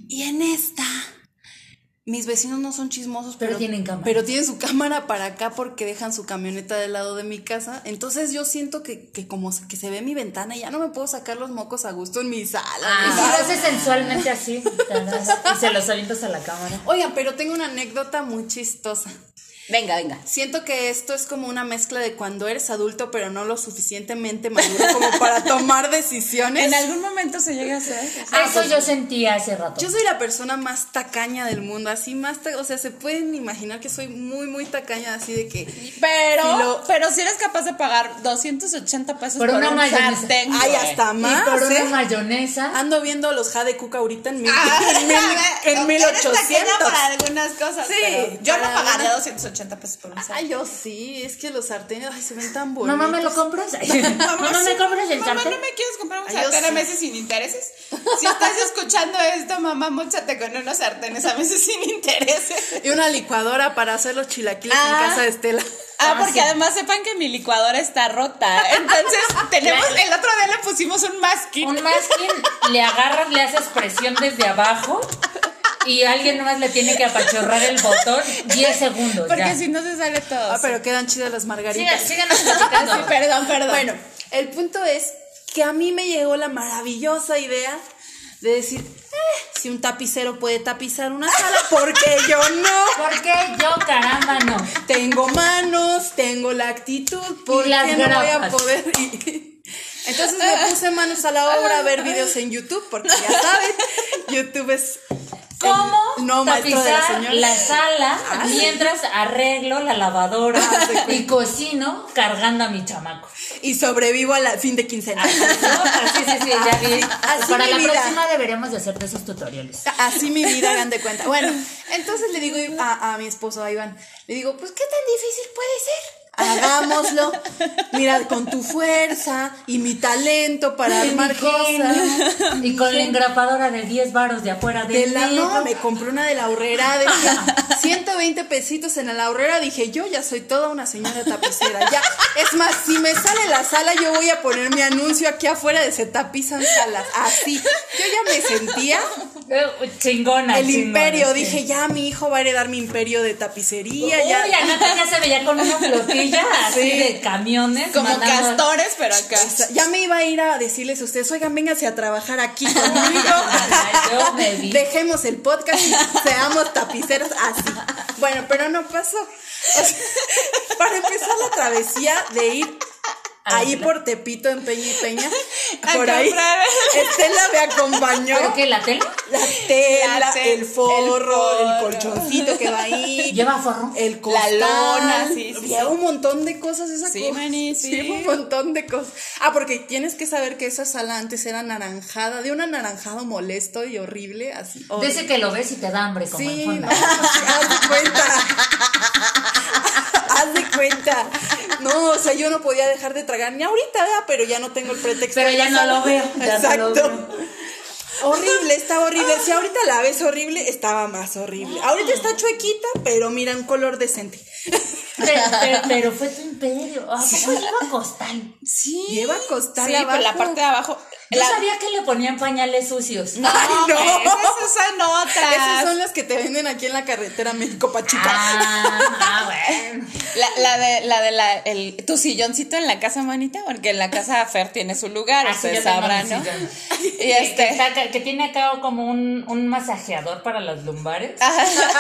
Y en esta, mis vecinos no son chismosos, Pero pero, tienen cámara. Pero tienen su cámara para acá porque dejan su camioneta del lado de mi casa. Entonces yo siento que, que como se- que se ve mi ventana y ya no me puedo sacar los mocos a gusto en mi sala. si nada. lo haces sensualmente así, y se los avientas a la cámara. Oigan, pero tengo una anécdota muy chistosa. Venga, venga. Siento que esto es como una mezcla de cuando eres adulto, pero no lo suficientemente maduro como para tomar decisiones. En algún momento se llega a hacer. Ah, eso yo sentía hace rato. Yo soy la persona más tacaña del mundo, así más, o sea, se pueden imaginar que soy muy, muy tacaña, así de que. Pero, si pero si eres capaz de pagar 280 pesos por, una mayonesa. Ay, hasta más. Por una ¿eh? mayonesa. Ando viendo los Jade Cook ahorita en, mil, ah, en, mil, en para algunas cosas. Sí, yo no pagaría 280 80 pesos por un sartén. Ay, yo sí, es que los sartenes ay, se ven tan bonitos. Mamá, ¿me lo compras? mamá, mamá sí, ¿me compras el mamá, ¿no me quieres comprar un sartén a meses sin intereses? Si estás escuchando esto, mamá, móchate con unos sartenes a meses sin intereses. Y una licuadora para hacer los chilaquiles ah. en casa de Estela. Ah, ah porque además sepan que mi licuadora está rota. Entonces, tenemos, el otro día le pusimos un masking. Un masking, le agarras, le haces presión desde abajo y alguien nomás le tiene que apachurrar el botón 10 segundos. Porque ya. si no se sale todo. Ah, pero quedan chidas las margaritas. Sigan, síganos platicando. Sí, perdón, perdón. Bueno, el punto es que a mí me llegó la maravillosa idea de decir, "Eh, si un tapicero puede tapizar una sala, ¿por qué yo no? ¿Por qué yo, caramba, no? Tengo manos, tengo la actitud, ¿por Y las qué no voy a poder? Y- Entonces me puse manos a la obra a ver videos en YouTube, porque ya saben, YouTube es el ¿Cómo no de la tapizar la sala mientras arreglo la lavadora Ah, y cocino cargando a mi chamaco? Y sobrevivo al fin de quincena. Sí, sí, sí, ya vi. Así Para la vida. próxima deberíamos de hacer de esos tutoriales. Así mi vida, hagan de cuenta. Bueno, entonces le digo a, a mi esposo, a Iván, le digo, pues, ¿qué tan difícil puede ser? Hagámoslo. Mira, con tu fuerza y mi talento para armar cosas. Y con la engrapadora de 10 varos de afuera De del la, no, me compré una de la horrera de 120 pesitos en la horrera. Dije, yo ya soy toda una señora tapicera. Ya, es más, si me sale la sala, yo voy a poner mi anuncio aquí afuera de se tapizan salas. Así. Yo ya me sentía Eh, Chingona. el chingona, imperio. sí. Dije, ya mi hijo va a heredar mi imperio de tapicería. Uy, ya. Anata ya se veía con una flotilla así Sí. de camiones. Como mandando- castores, pero acá. O sea, ya me iba a ir a decirles a ustedes, oigan, vénganse a trabajar aquí conmigo. Dejemos el podcast y seamos tapiceros así. Bueno, pero no pasó. O sea, para empezar la travesía de ir ahí la- por Tepito en Peña y Peña, A por ahí. Estela me acompañó. ¿Pero qué? ¿La tela? La tela, La te- el forro, el, colchoncito que va ahí. ¿Lleva forro? El costal, lona, sí, sí, Lleva un montón de cosas esa Sí, cosa. maní, sí. Lleva un montón de cosas. Ah, porque tienes que saber que esa sala antes era naranjada, de un anaranjado molesto y horrible, así. Horrible. ese que lo ves y te da hambre como Sí, en no, haz de cuenta. Haz de cuenta. No, o sea, yo no podía dejar de tragar ni ahorita, ¿verdad? pero ya no tengo el pretexto. Pero ya no lo veo, ya no lo Exacto. Horrible, está horrible. Si ahorita la ves horrible, estaba más horrible. Ahorita está chuequita, pero mira, un color decente. Pero, pero- pero fue tu imperio. ¿A poco lleva costal? Sí. Lleva costal Sí, pero la abajo. parte de abajo. Yo la- sabía que le ponían pañales sucios. No, Ay, no. esas son otras. Esas son las que te venden aquí en la carretera México Pachuca. Ah, ah, bueno. La, la de, la de la, el, tu silloncito en la casa, manita, porque en la casa Fer tiene su lugar, Así ustedes sabrán, ¿no? Y Que, que este, está acá- que tiene acá como un, un masajeador para las lumbares.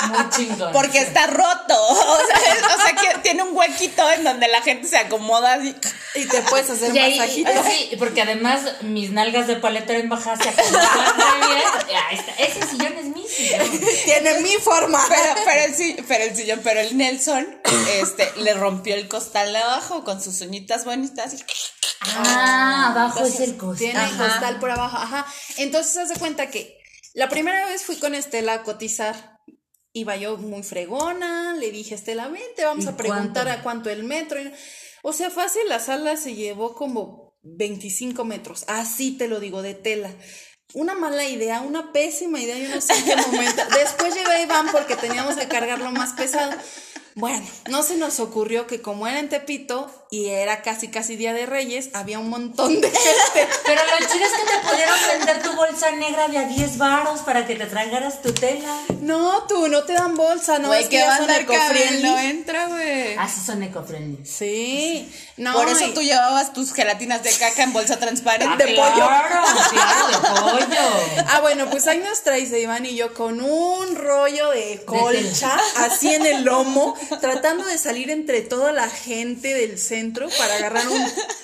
Muy chingón. porque está roto, o sea, o sea que tiene un huequito en donde la gente se acomoda así. Y te puedes hacer Y ahí- masajito. sí, porque además mis nalgas de paletera en baja se acomodan muy bien. Ahí está. Ese sillón es mi sillón. Tiene mi forma. Pero, pero, el, si- pero el sillón, pero el Nelson, este, le rompió el costal de abajo con sus uñitas bonitas. y- Ah, abajo es el costal. Tiene el costal por abajo, ajá. Entonces, haz de cuenta que la primera vez fui con Estela a cotizar. Iba yo muy fregona, le dije, Estela, vente, vamos ¿Y a preguntar cuánto? a cuánto el metro. O sea, fácil, la sala se llevó como 25 metros, así te lo digo, de tela. Una mala idea, una pésima idea, yo no sé en qué momento. Después llevé a Iván porque teníamos que cargarlo más pesado. Bueno, no se nos ocurrió que como era en Tepito y era casi casi Día de Reyes, había un montón de gente. Pero lo chido es que te pudieron vender tu bolsa negra de a 10 varos para que te tragaras tu tela. No, tú, no te dan bolsa, no Güey, es que va a andar no entra, güey. Así son eco-friendly. Sí, no. Por eso y- tú llevabas tus gelatinas de caca en bolsa transparente. de pollo. Claro, de pollo. Ah, bueno, pues ahí nos traes Iván y yo con un rollo de colcha, así en el lomo, tratando de salir entre toda la gente del centro para agarrar un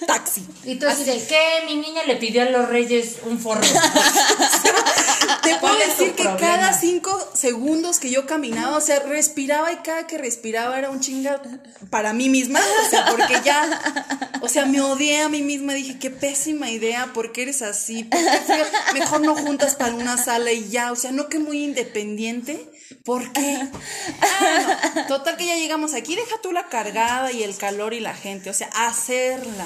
taxi. Y tú así de, ¿qué? Mi niña le pidió a los reyes un forro. Te puedo ¿Cuál es tu decir que problema? cada cinco segundos que yo caminaba, o sea, respiraba y cada que respiraba era un chinga para mí misma, o sea, porque ya, sea, me odié a mí misma, dije, qué pésima idea, ¿por qué eres así? ¿Por qué fue- mejor no juntas para una sala y ya, o sea, no que muy independiente, ¿por qué? Ah, no. Total que ya llegamos aquí, deja tú la cargada y el calor y la gente, o sea, hacerla,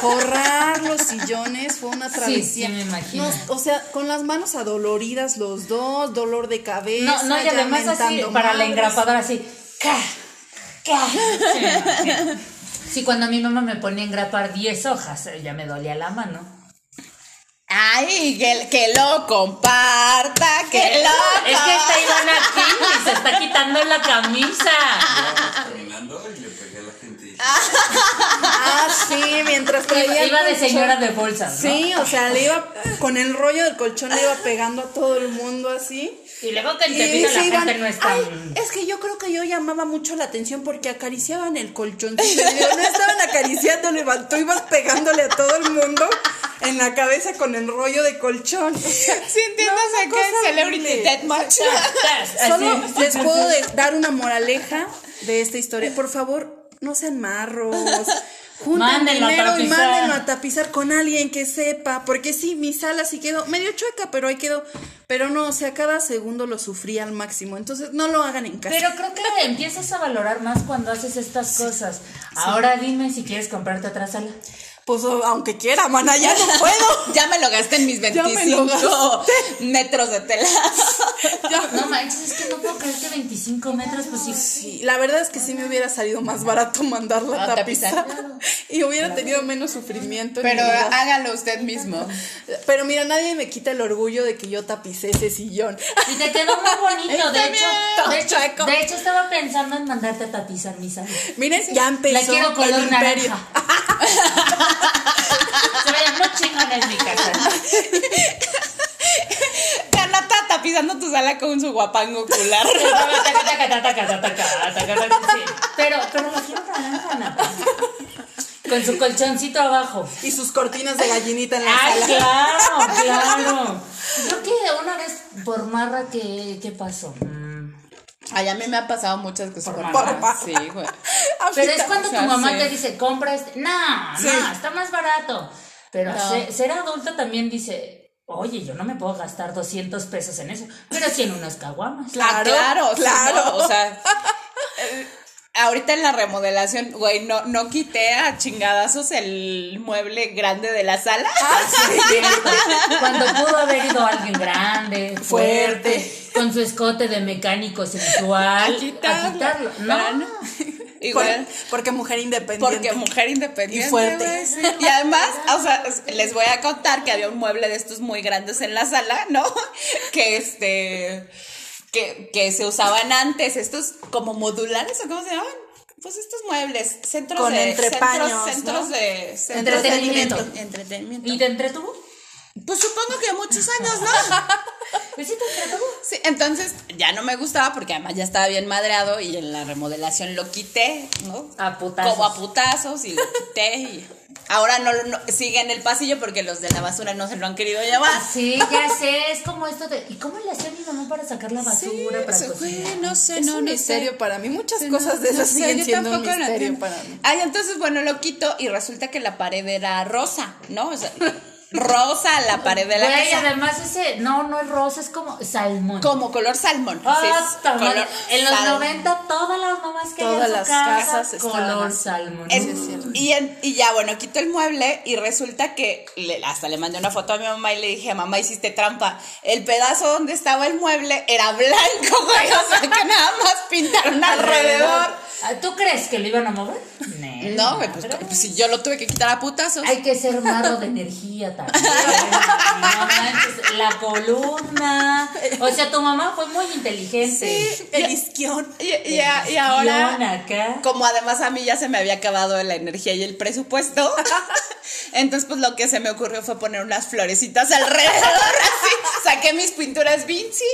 forrar los sillones fue una Sí, travesía. sí, me imagino. Nos- o sea, con las manos adoloridas los dos, dolor de cabeza. No, no, y además así, para la engrapadora así, ¡ca! ¡ca! Sí. Sí, cuando mi mamá me ponía a engrapar 10 hojas, eh, ya me dolía la mano. Ay, que, que lo comparta, que lo Es que está Iván aquí y se está quitando la camisa. caminando y le pegué a la gente. Ah, sí, mientras traía. Iba de señora de bolsas, ¿no? Sí, o sea, le iba con el rollo del colchón le iba pegando a todo el mundo así. Y luego que Y la gente no es tan... "Ay, es que yo creo que yo llamaba mucho la atención porque acariciaban el colchón. no estaban acariciando, levantó, ibas pegándole a todo el mundo en la cabeza con el rollo de colchón. O sea, Sí, entiendes no, Celebrity. Deathmatch. Solo les puedo dar una moraleja de esta historia. Por favor, no sean marros. A dinero y mándenlo a tapizar con alguien que sepa. Porque sí, mi sala sí quedó medio chueca, pero ahí quedó. Pero no, o sea, cada segundo lo sufrí al máximo. Entonces, no lo hagan en casa. Pero creo que empiezas a valorar más cuando haces estas cosas. Ahora dime si quieres comprarte otra sala. Pues aunque quiera, mana, ya no puedo. Ya me lo gasté en mis Ya me lo 25 metros de tela. No manches, es que no puedo creer que 25 metros, pues sí. Sí, la verdad es que sí me hubiera salido más barato mandarla A a tapizar. tapizar. Y hubiera tenido menos sufrimiento. en Pero hágalo usted mismo. Pero mira, nadie me quita el orgullo de que yo tapicé ese sillón. Y te quedó muy bonito, de hecho, de hecho. Chueco. De hecho, estaba pensando en mandarte a tapizar mi sala. Miren, ya empezó La quiero color el imperio. naranja. Se veía muy en mi casa. Ana está tapizando tu sala con su guapango ocular. Pero, pero la quiero naranja. Con su colchoncito abajo. Y sus cortinas de gallinita en la Ay, sala. claro, claro. Creo que una vez por marra que, ¿qué pasó? Ay, a mí me ha pasado muchas cosas Por por mamá. Sí, güey. Pero es cuando tu mamá sé. te dice, compra este. No, Sí. no, está más barato. Pero No. se- ser adulta también dice, oye, yo no me puedo gastar 200 pesos en eso. Pero sí en unos caguamas. Ah, Claro, claro, sí, claro. no, o sea, ahorita en la remodelación, güey, no, no quité a chingadazos el mueble grande de la sala. Ah, Cierto. Cuando pudo haber ido alguien grande, fuerte, Fuerte. con su escote de mecánico sensual, a quitarlo. No, Para no- Igual. Por- porque mujer independiente. Porque mujer independiente. Y fuerte. sí. Y además, o sea, les voy a contar que había un mueble de estos muy grandes en la sala, ¿no? Que este. Que, que se usaban antes, estos como modulares, ¿o cómo se llaman? Pues estos muebles, centros Con de. entrepaños, centros, centros ¿no? de. centros de Entretenimiento. Entretenimiento. ¿Y te entretuvo? Pues supongo que muchos años, ¿no? Pues sí te entretuvo. Sí, entonces ya no me gustaba porque además ya estaba bien madreado y en la remodelación lo quité, ¿no? A putazos. Como a putazos y lo quité y ahora no, no sigue en el pasillo porque los de la basura no se lo han querido llevar. Sí, ya sé, es como esto de. ¿Y cómo le hacía mi mamá para sacar la basura, para eso, güey, cocinar? no sé, Es no, un no misterio sé. para mí. Muchas Sí, cosas no, de esas no sé, siguen yo siendo un misterio para mí. Ay, entonces, bueno, lo quito y resulta que la pared era rosa, ¿no? O sea, rosa la pared de la Güey, casa. además ese, no, no es rosa, es como salmón. Como color salmón. Es color en los salmón. 90 todas las mamás que Todas las casa, casas estaban color salmón. Es- Sí, es cierto. y, en- y ya, bueno, quito el mueble y resulta que le- hasta le mandé una foto a mi mamá y le dije, mamá, hiciste trampa. El pedazo donde estaba el mueble era blanco, güey. O sea, que nada más pintaron alrededor. Ah, ¿Tú crees que lo iban a mover? No, güey, pues, madre. pues, si yo lo tuve que quitar a putazos. Hay que ser mago de energía también. No manches, la columna. O sea, tu mamá fue muy inteligente. El isquión. Y, y a- y ahora, acá. como además a mí ya se me había acabado la energía y el presupuesto, entonces pues lo que se me ocurrió fue poner unas florecitas alrededor, así. Saqué mis pinturas Vinci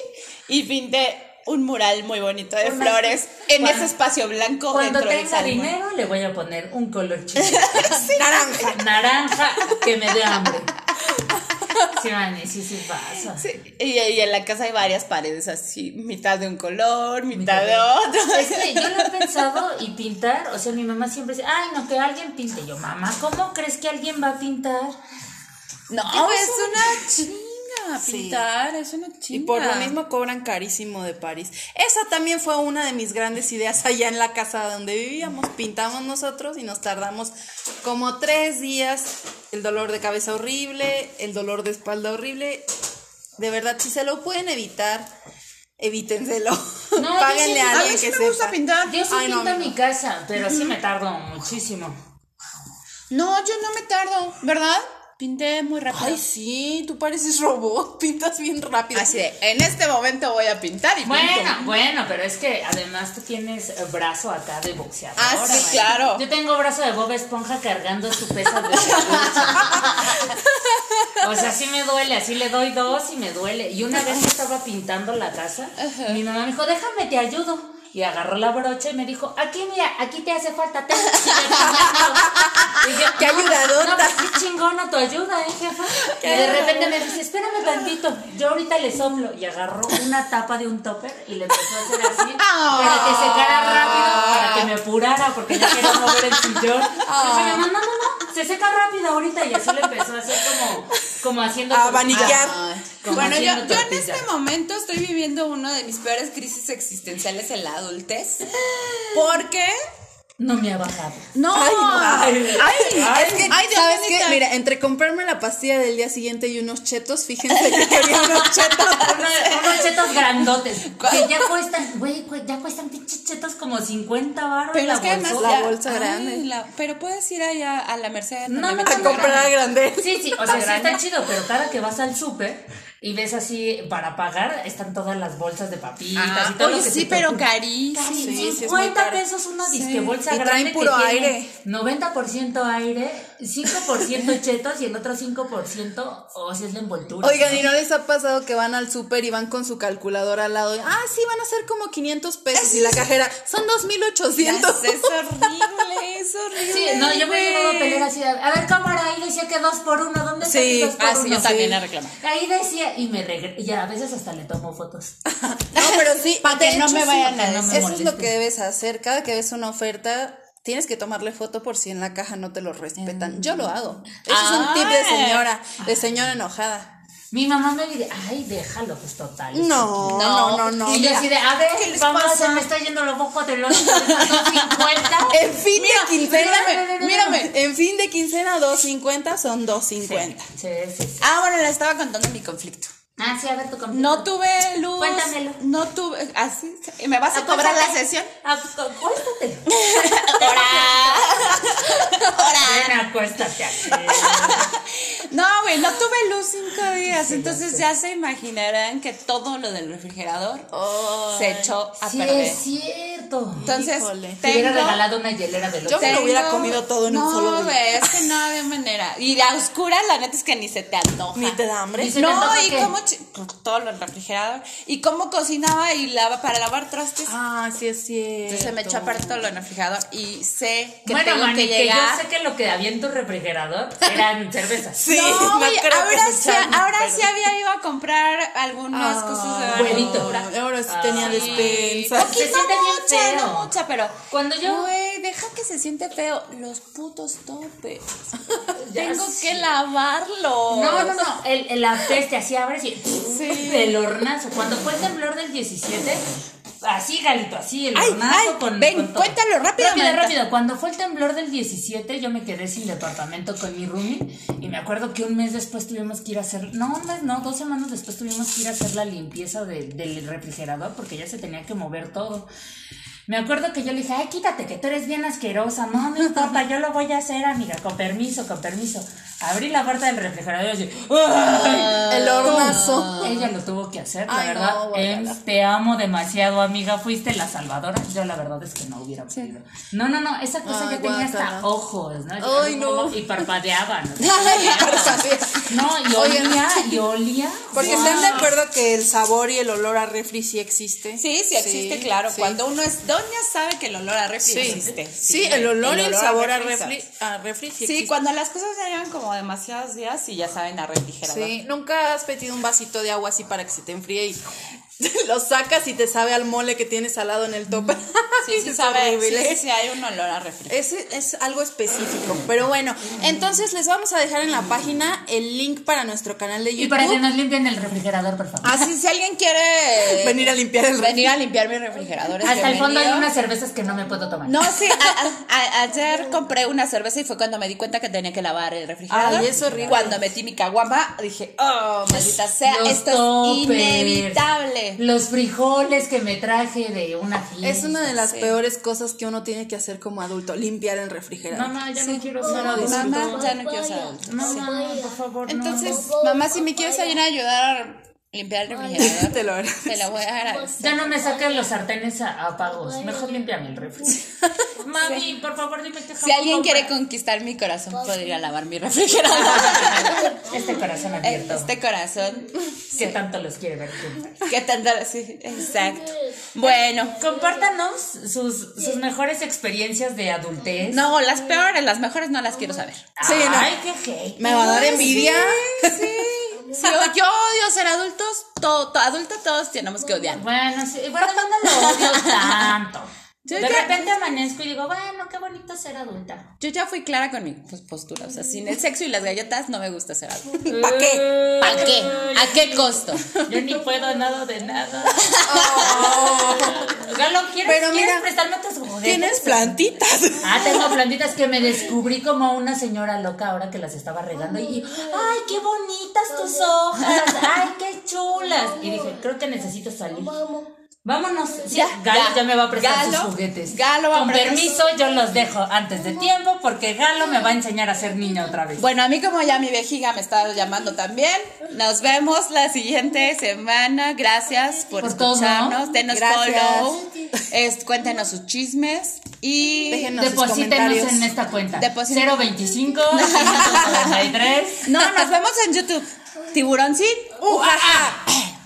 y pinté un mural muy bonito de Una- flores en Cuando- ese espacio blanco Cuando dentro del tenga salón. dinero, le voy a poner un color chido. Naranja. Naranja que me dé hambre. Sí, Vani, sí, sí pasa. Sí, y, y en la casa hay varias paredes así, mitad de un color, mitad de otro. Es que yo lo he pensado y pintar, o sea, mi mamá siempre dice, ay, no, que alguien pinte. Yo, mamá, ¿cómo crees que alguien va a pintar? No, es una chinga Sí. pintar, es una chinga. Y por lo mismo cobran carísimo de París. Esa también fue una de mis grandes ideas allá en la casa donde vivíamos. Pintamos nosotros y nos tardamos como tres días. El dolor de cabeza horrible, el dolor de espalda horrible. De verdad, si se lo pueden evitar, evítenselo. No, Páguenle sí- a A alguien mí sí que me gusta sepa. pintar. Yo sí Ay, no, pinto mi no. casa, pero sí me tardo muchísimo. No, yo no me tardo, ¿verdad? Pinté muy rápido. Ay, sí, tú pareces robot, pintas bien rápido. Así de, en este momento voy a pintar y Bueno, pinto. bueno, pero es que además tú tienes eh, brazo acá de boxeador. Ah, sí, claro. Yo tengo brazo de Bob Esponja cargando su pesa de. O sea, sí me duele, así le doy dos y me duele. Y una vez que estaba pintando la casa, mi mamá me dijo, déjame, te ayudo. Y agarró la brocha y me dijo, aquí mira, aquí te hace falta. ten". Y yo, Qué "No, ayudadota". No, pues qué chingona tu ayuda, eh, jefa. Y de repente me dice, espérame tantito, yo ahorita le soplo. Y agarró una tapa de un topper y le empezó a hacer así para que secara rápido, para que me apurara, porque ya quería mover el sillón. Y dijo, no, no, no, no, se seca rápido ahorita. Y así le empezó a hacer como, como haciendo. A abaniquear. como Bueno, yo, yo en este momento estoy viviendo una de mis peores crisis existenciales en la adultez. Porque. No me ha bajado. No. Ay, no. Ay, Ay, es que, ay, Dios ¿sabes qué? Mira, entre comprarme la pastilla del día siguiente y unos chetos, fíjense que quería unos chetos. Unos, unos chetos grandotes que ya cuestan, güey, ya cuestan pinches chetos como 50 baros Pero la es que además. La ya- bolsa ay, grande. la- pero puedes ir allá a la Merced. No, no, venden A comprar grande. grande. Sí, sí, o sea, sí está chido, pero cada que vas al súper y ves así para pagar, están todas las bolsas de papitas Ah, y todo oye, lo que sí, pero carísimo. Sí, sí, es muy 50 caro. pesos una disque Sí. bolsa Y traen grande puro que tiene aire. 90% aire, 5% chetos y el otro 5% o si es la envoltura. Oigan, ¿y no les ha pasado que van al súper y van con su calculadora al lado? y, Ah, sí, van a ser como 500 pesos. Y la cajera, son Ya 2800. sé, Es horrible, es horrible. Sí, no, yo me he llegado a pelear así. A ver, cámara, ahí decía que dos por uno. ¿Dónde está Sí. dos por Ah, sí, uno? yo también. Ahí decía, y me regreso. Y a veces hasta le tomo fotos. No, pero sí. Pa' de que no me sí, vayan a eso decir. es lo que debes hacer. Cada que ves una oferta, tienes que tomarle foto por si en la caja no te lo respetan. Yo lo hago. Eso es un tip de Ah. señora, de señora enojada. Mi mamá me dice, ay, déjalo, pues total. No, no, no, no. y yo mira. así de, a ver, ¿Qué les mamá, se me está yendo los bocos de los 250. En fin de quincena, mírame, mírame. En fin de quincena, 2.50 son 2.50. Sí, sí, sí. Ah, bueno, le estaba contando mi conflicto. Ah, sí, a ver tu conflicto. No tuve luz. Cuéntamelo. No tuve. Así. ¿Y me vas a cobrar la sesión? Acuéstate. Ahora. Ven, acuéstate aquí. No, güey, no tuve luz cinco días. entonces ya se imaginarán que todo lo del refrigerador se echó a Sí, perder. es cierto. Entonces, Híjole. Te hubiera regalado una hielera de los Yo me lo hubiera comido todo en un no, solo día. güey, es que no había manera. Y la oscura, la neta es que ni se te antoja. Ni te da hambre. ¿Se te No, y cómo todo lo refrigerador. Y cómo cocinaba y lava para lavar trastes. Ah, sí es cierto. Entonces se me echó a perder todo lo del refrigerador. Y sé que bueno, tengo Mani, que que, llegar. yo sé que lo que había en tu refrigerador eran cervezas. Sí, no, no creo ahora, que sí, ahora sí había ido a comprar algunas cosas de. Ahora sí tenía despensa. Poquito, siente bien mucha, feo. no mucha, pero. Cuando yo- deja que se siente feo. Los putos topes. Tengo que lavarlos. No, no, no, el, el- la peste así abres y Sí. el hornazo. Cuando fue el temblor del 17, así Galito, así el Ay, hornazo ay, con ven, con todo. cuéntalo rápido, Rápido, Marta. rápido. Cuando fue el temblor del 17, yo me quedé sin departamento con mi roomie y me acuerdo que un mes después tuvimos que ir a hacer, no, un mes no, dos semanas después tuvimos que ir a hacer la limpieza de- del refrigerador porque ya se tenía que mover todo. Me acuerdo que yo le dije, ay, quítate, que tú eres bien asquerosa. No, no importa, yo lo voy a hacer, amiga, con permiso, con permiso. Abrí la puerta del refrigerador y así, ¡ay! El hornazo. Ella lo tuvo que hacer, la Ay, no, verdad. Em, te amo demasiado, amiga. Fuiste la salvadora. Yo la verdad es que no hubiera podido. No, no, no. Esa cosa Ay, ya tenía hasta ojos, ¿no? Ay, no. Y parpadeaba, ¿no? No, y olía, y olía. Porque Wow. están de acuerdo que el sabor y el olor a refri sí existe. Sí, sí existe, claro. sí. Cuando uno es doña sabe que el olor a refri Sí, existe. sí, el olor y el sabor a refri refri, sabes. a refri sí, cuando las cosas ya llevan como demasiados días y ya saben a refrigerador. Sí, nunca has metido un vasito de agua así para que se te enfríe y lo sacas y te sabe al mole que tienes al lado en el tope. Sí, sí, Es sabe, horrible. sí, sí, hay un olor a refri. Ese es algo específico. Pero bueno, entonces les vamos a dejar en la página el link para nuestro canal de YouTube. Y para que nos limpien el refrigerador, por favor. Así, si alguien quiere Venir a limpiar el venir a limpiar mi refrigerador, es Hasta el fondo hay unas cervezas que no me puedo tomar. No, sí, a- a- ayer compré una cerveza y fue cuando me di cuenta que tenía que lavar el refrigerador. Ay, es horrible. Cuando metí mi caguama, dije, oh, maldita sea, Los esto es inevitable. Los frijoles que me traje de una fiesta. Es una de las Sí. peores cosas que uno tiene que hacer como adulto, limpiar el refrigerador. Mamá, ya no quiero ser adulto. Mamá, ya no quiero ser adulto. Mamá, por favor, no. Entonces, mamá, si me quieres ayudar a limpiar el refrigerador, Te lo te lo voy a agradecer. Ya no me saques los sartenes a, a pagos. Mejor límpiame el refri. Mami, por favor, dime qué Si alguien quiere conquistar mi corazón, podría lavar mi refrigerador. Este corazón abierto. Este corazón, Que tanto los quiere ver. ¿qué tanto? Sí, exacto. Bueno, Compártanos sus, sus mejores experiencias de adultez. no, las peores, las mejores no las quiero saber. Sí, no. Ay, qué hate. Me va a dar envidia. Sí, yo, yo odio ser adultos, todo, to- adulto todos tenemos que odiar. Bueno, sí, bueno, yo no lo odio tanto. Yo de ya- repente amanezco y digo, bueno, qué bonito ser adulta. Yo ya fui clara con mi pues, postura, o sea, sin el sexo y las galletas no me gusta ser adulto. ¿Para qué? ¿Para qué? ¿A qué costo? Yo ni puedo nada de nada. Galo, ¿quieres, Pero ¿quieres prestarme tus juguetes? Tienes plantitas. Ah, tengo plantitas que me descubrí como una señora loca ahora que las estaba regando y, ay, qué bonitas tus hojas, ay, qué chulas. Y dije, creo que necesito salir. Vámonos. Sí, Ya, Galo ya. ya me va a prestar Galo, sus juguetes. Galo va a Con permiso, yo los dejo antes de tiempo porque Galo me va a enseñar a ser niña otra vez. Bueno, a mí como ya mi vejiga me está llamando también, nos vemos la siguiente semana. Gracias por, Por todo. escucharnos. Denos Gracias. follow. Es- cuéntenos sus chismes y Déjenos sus Deposítenos comentarios. en esta cuenta. Depositen- 025 593 no, nos vemos en YouTube. Tiburón sí. ¡Ujaja!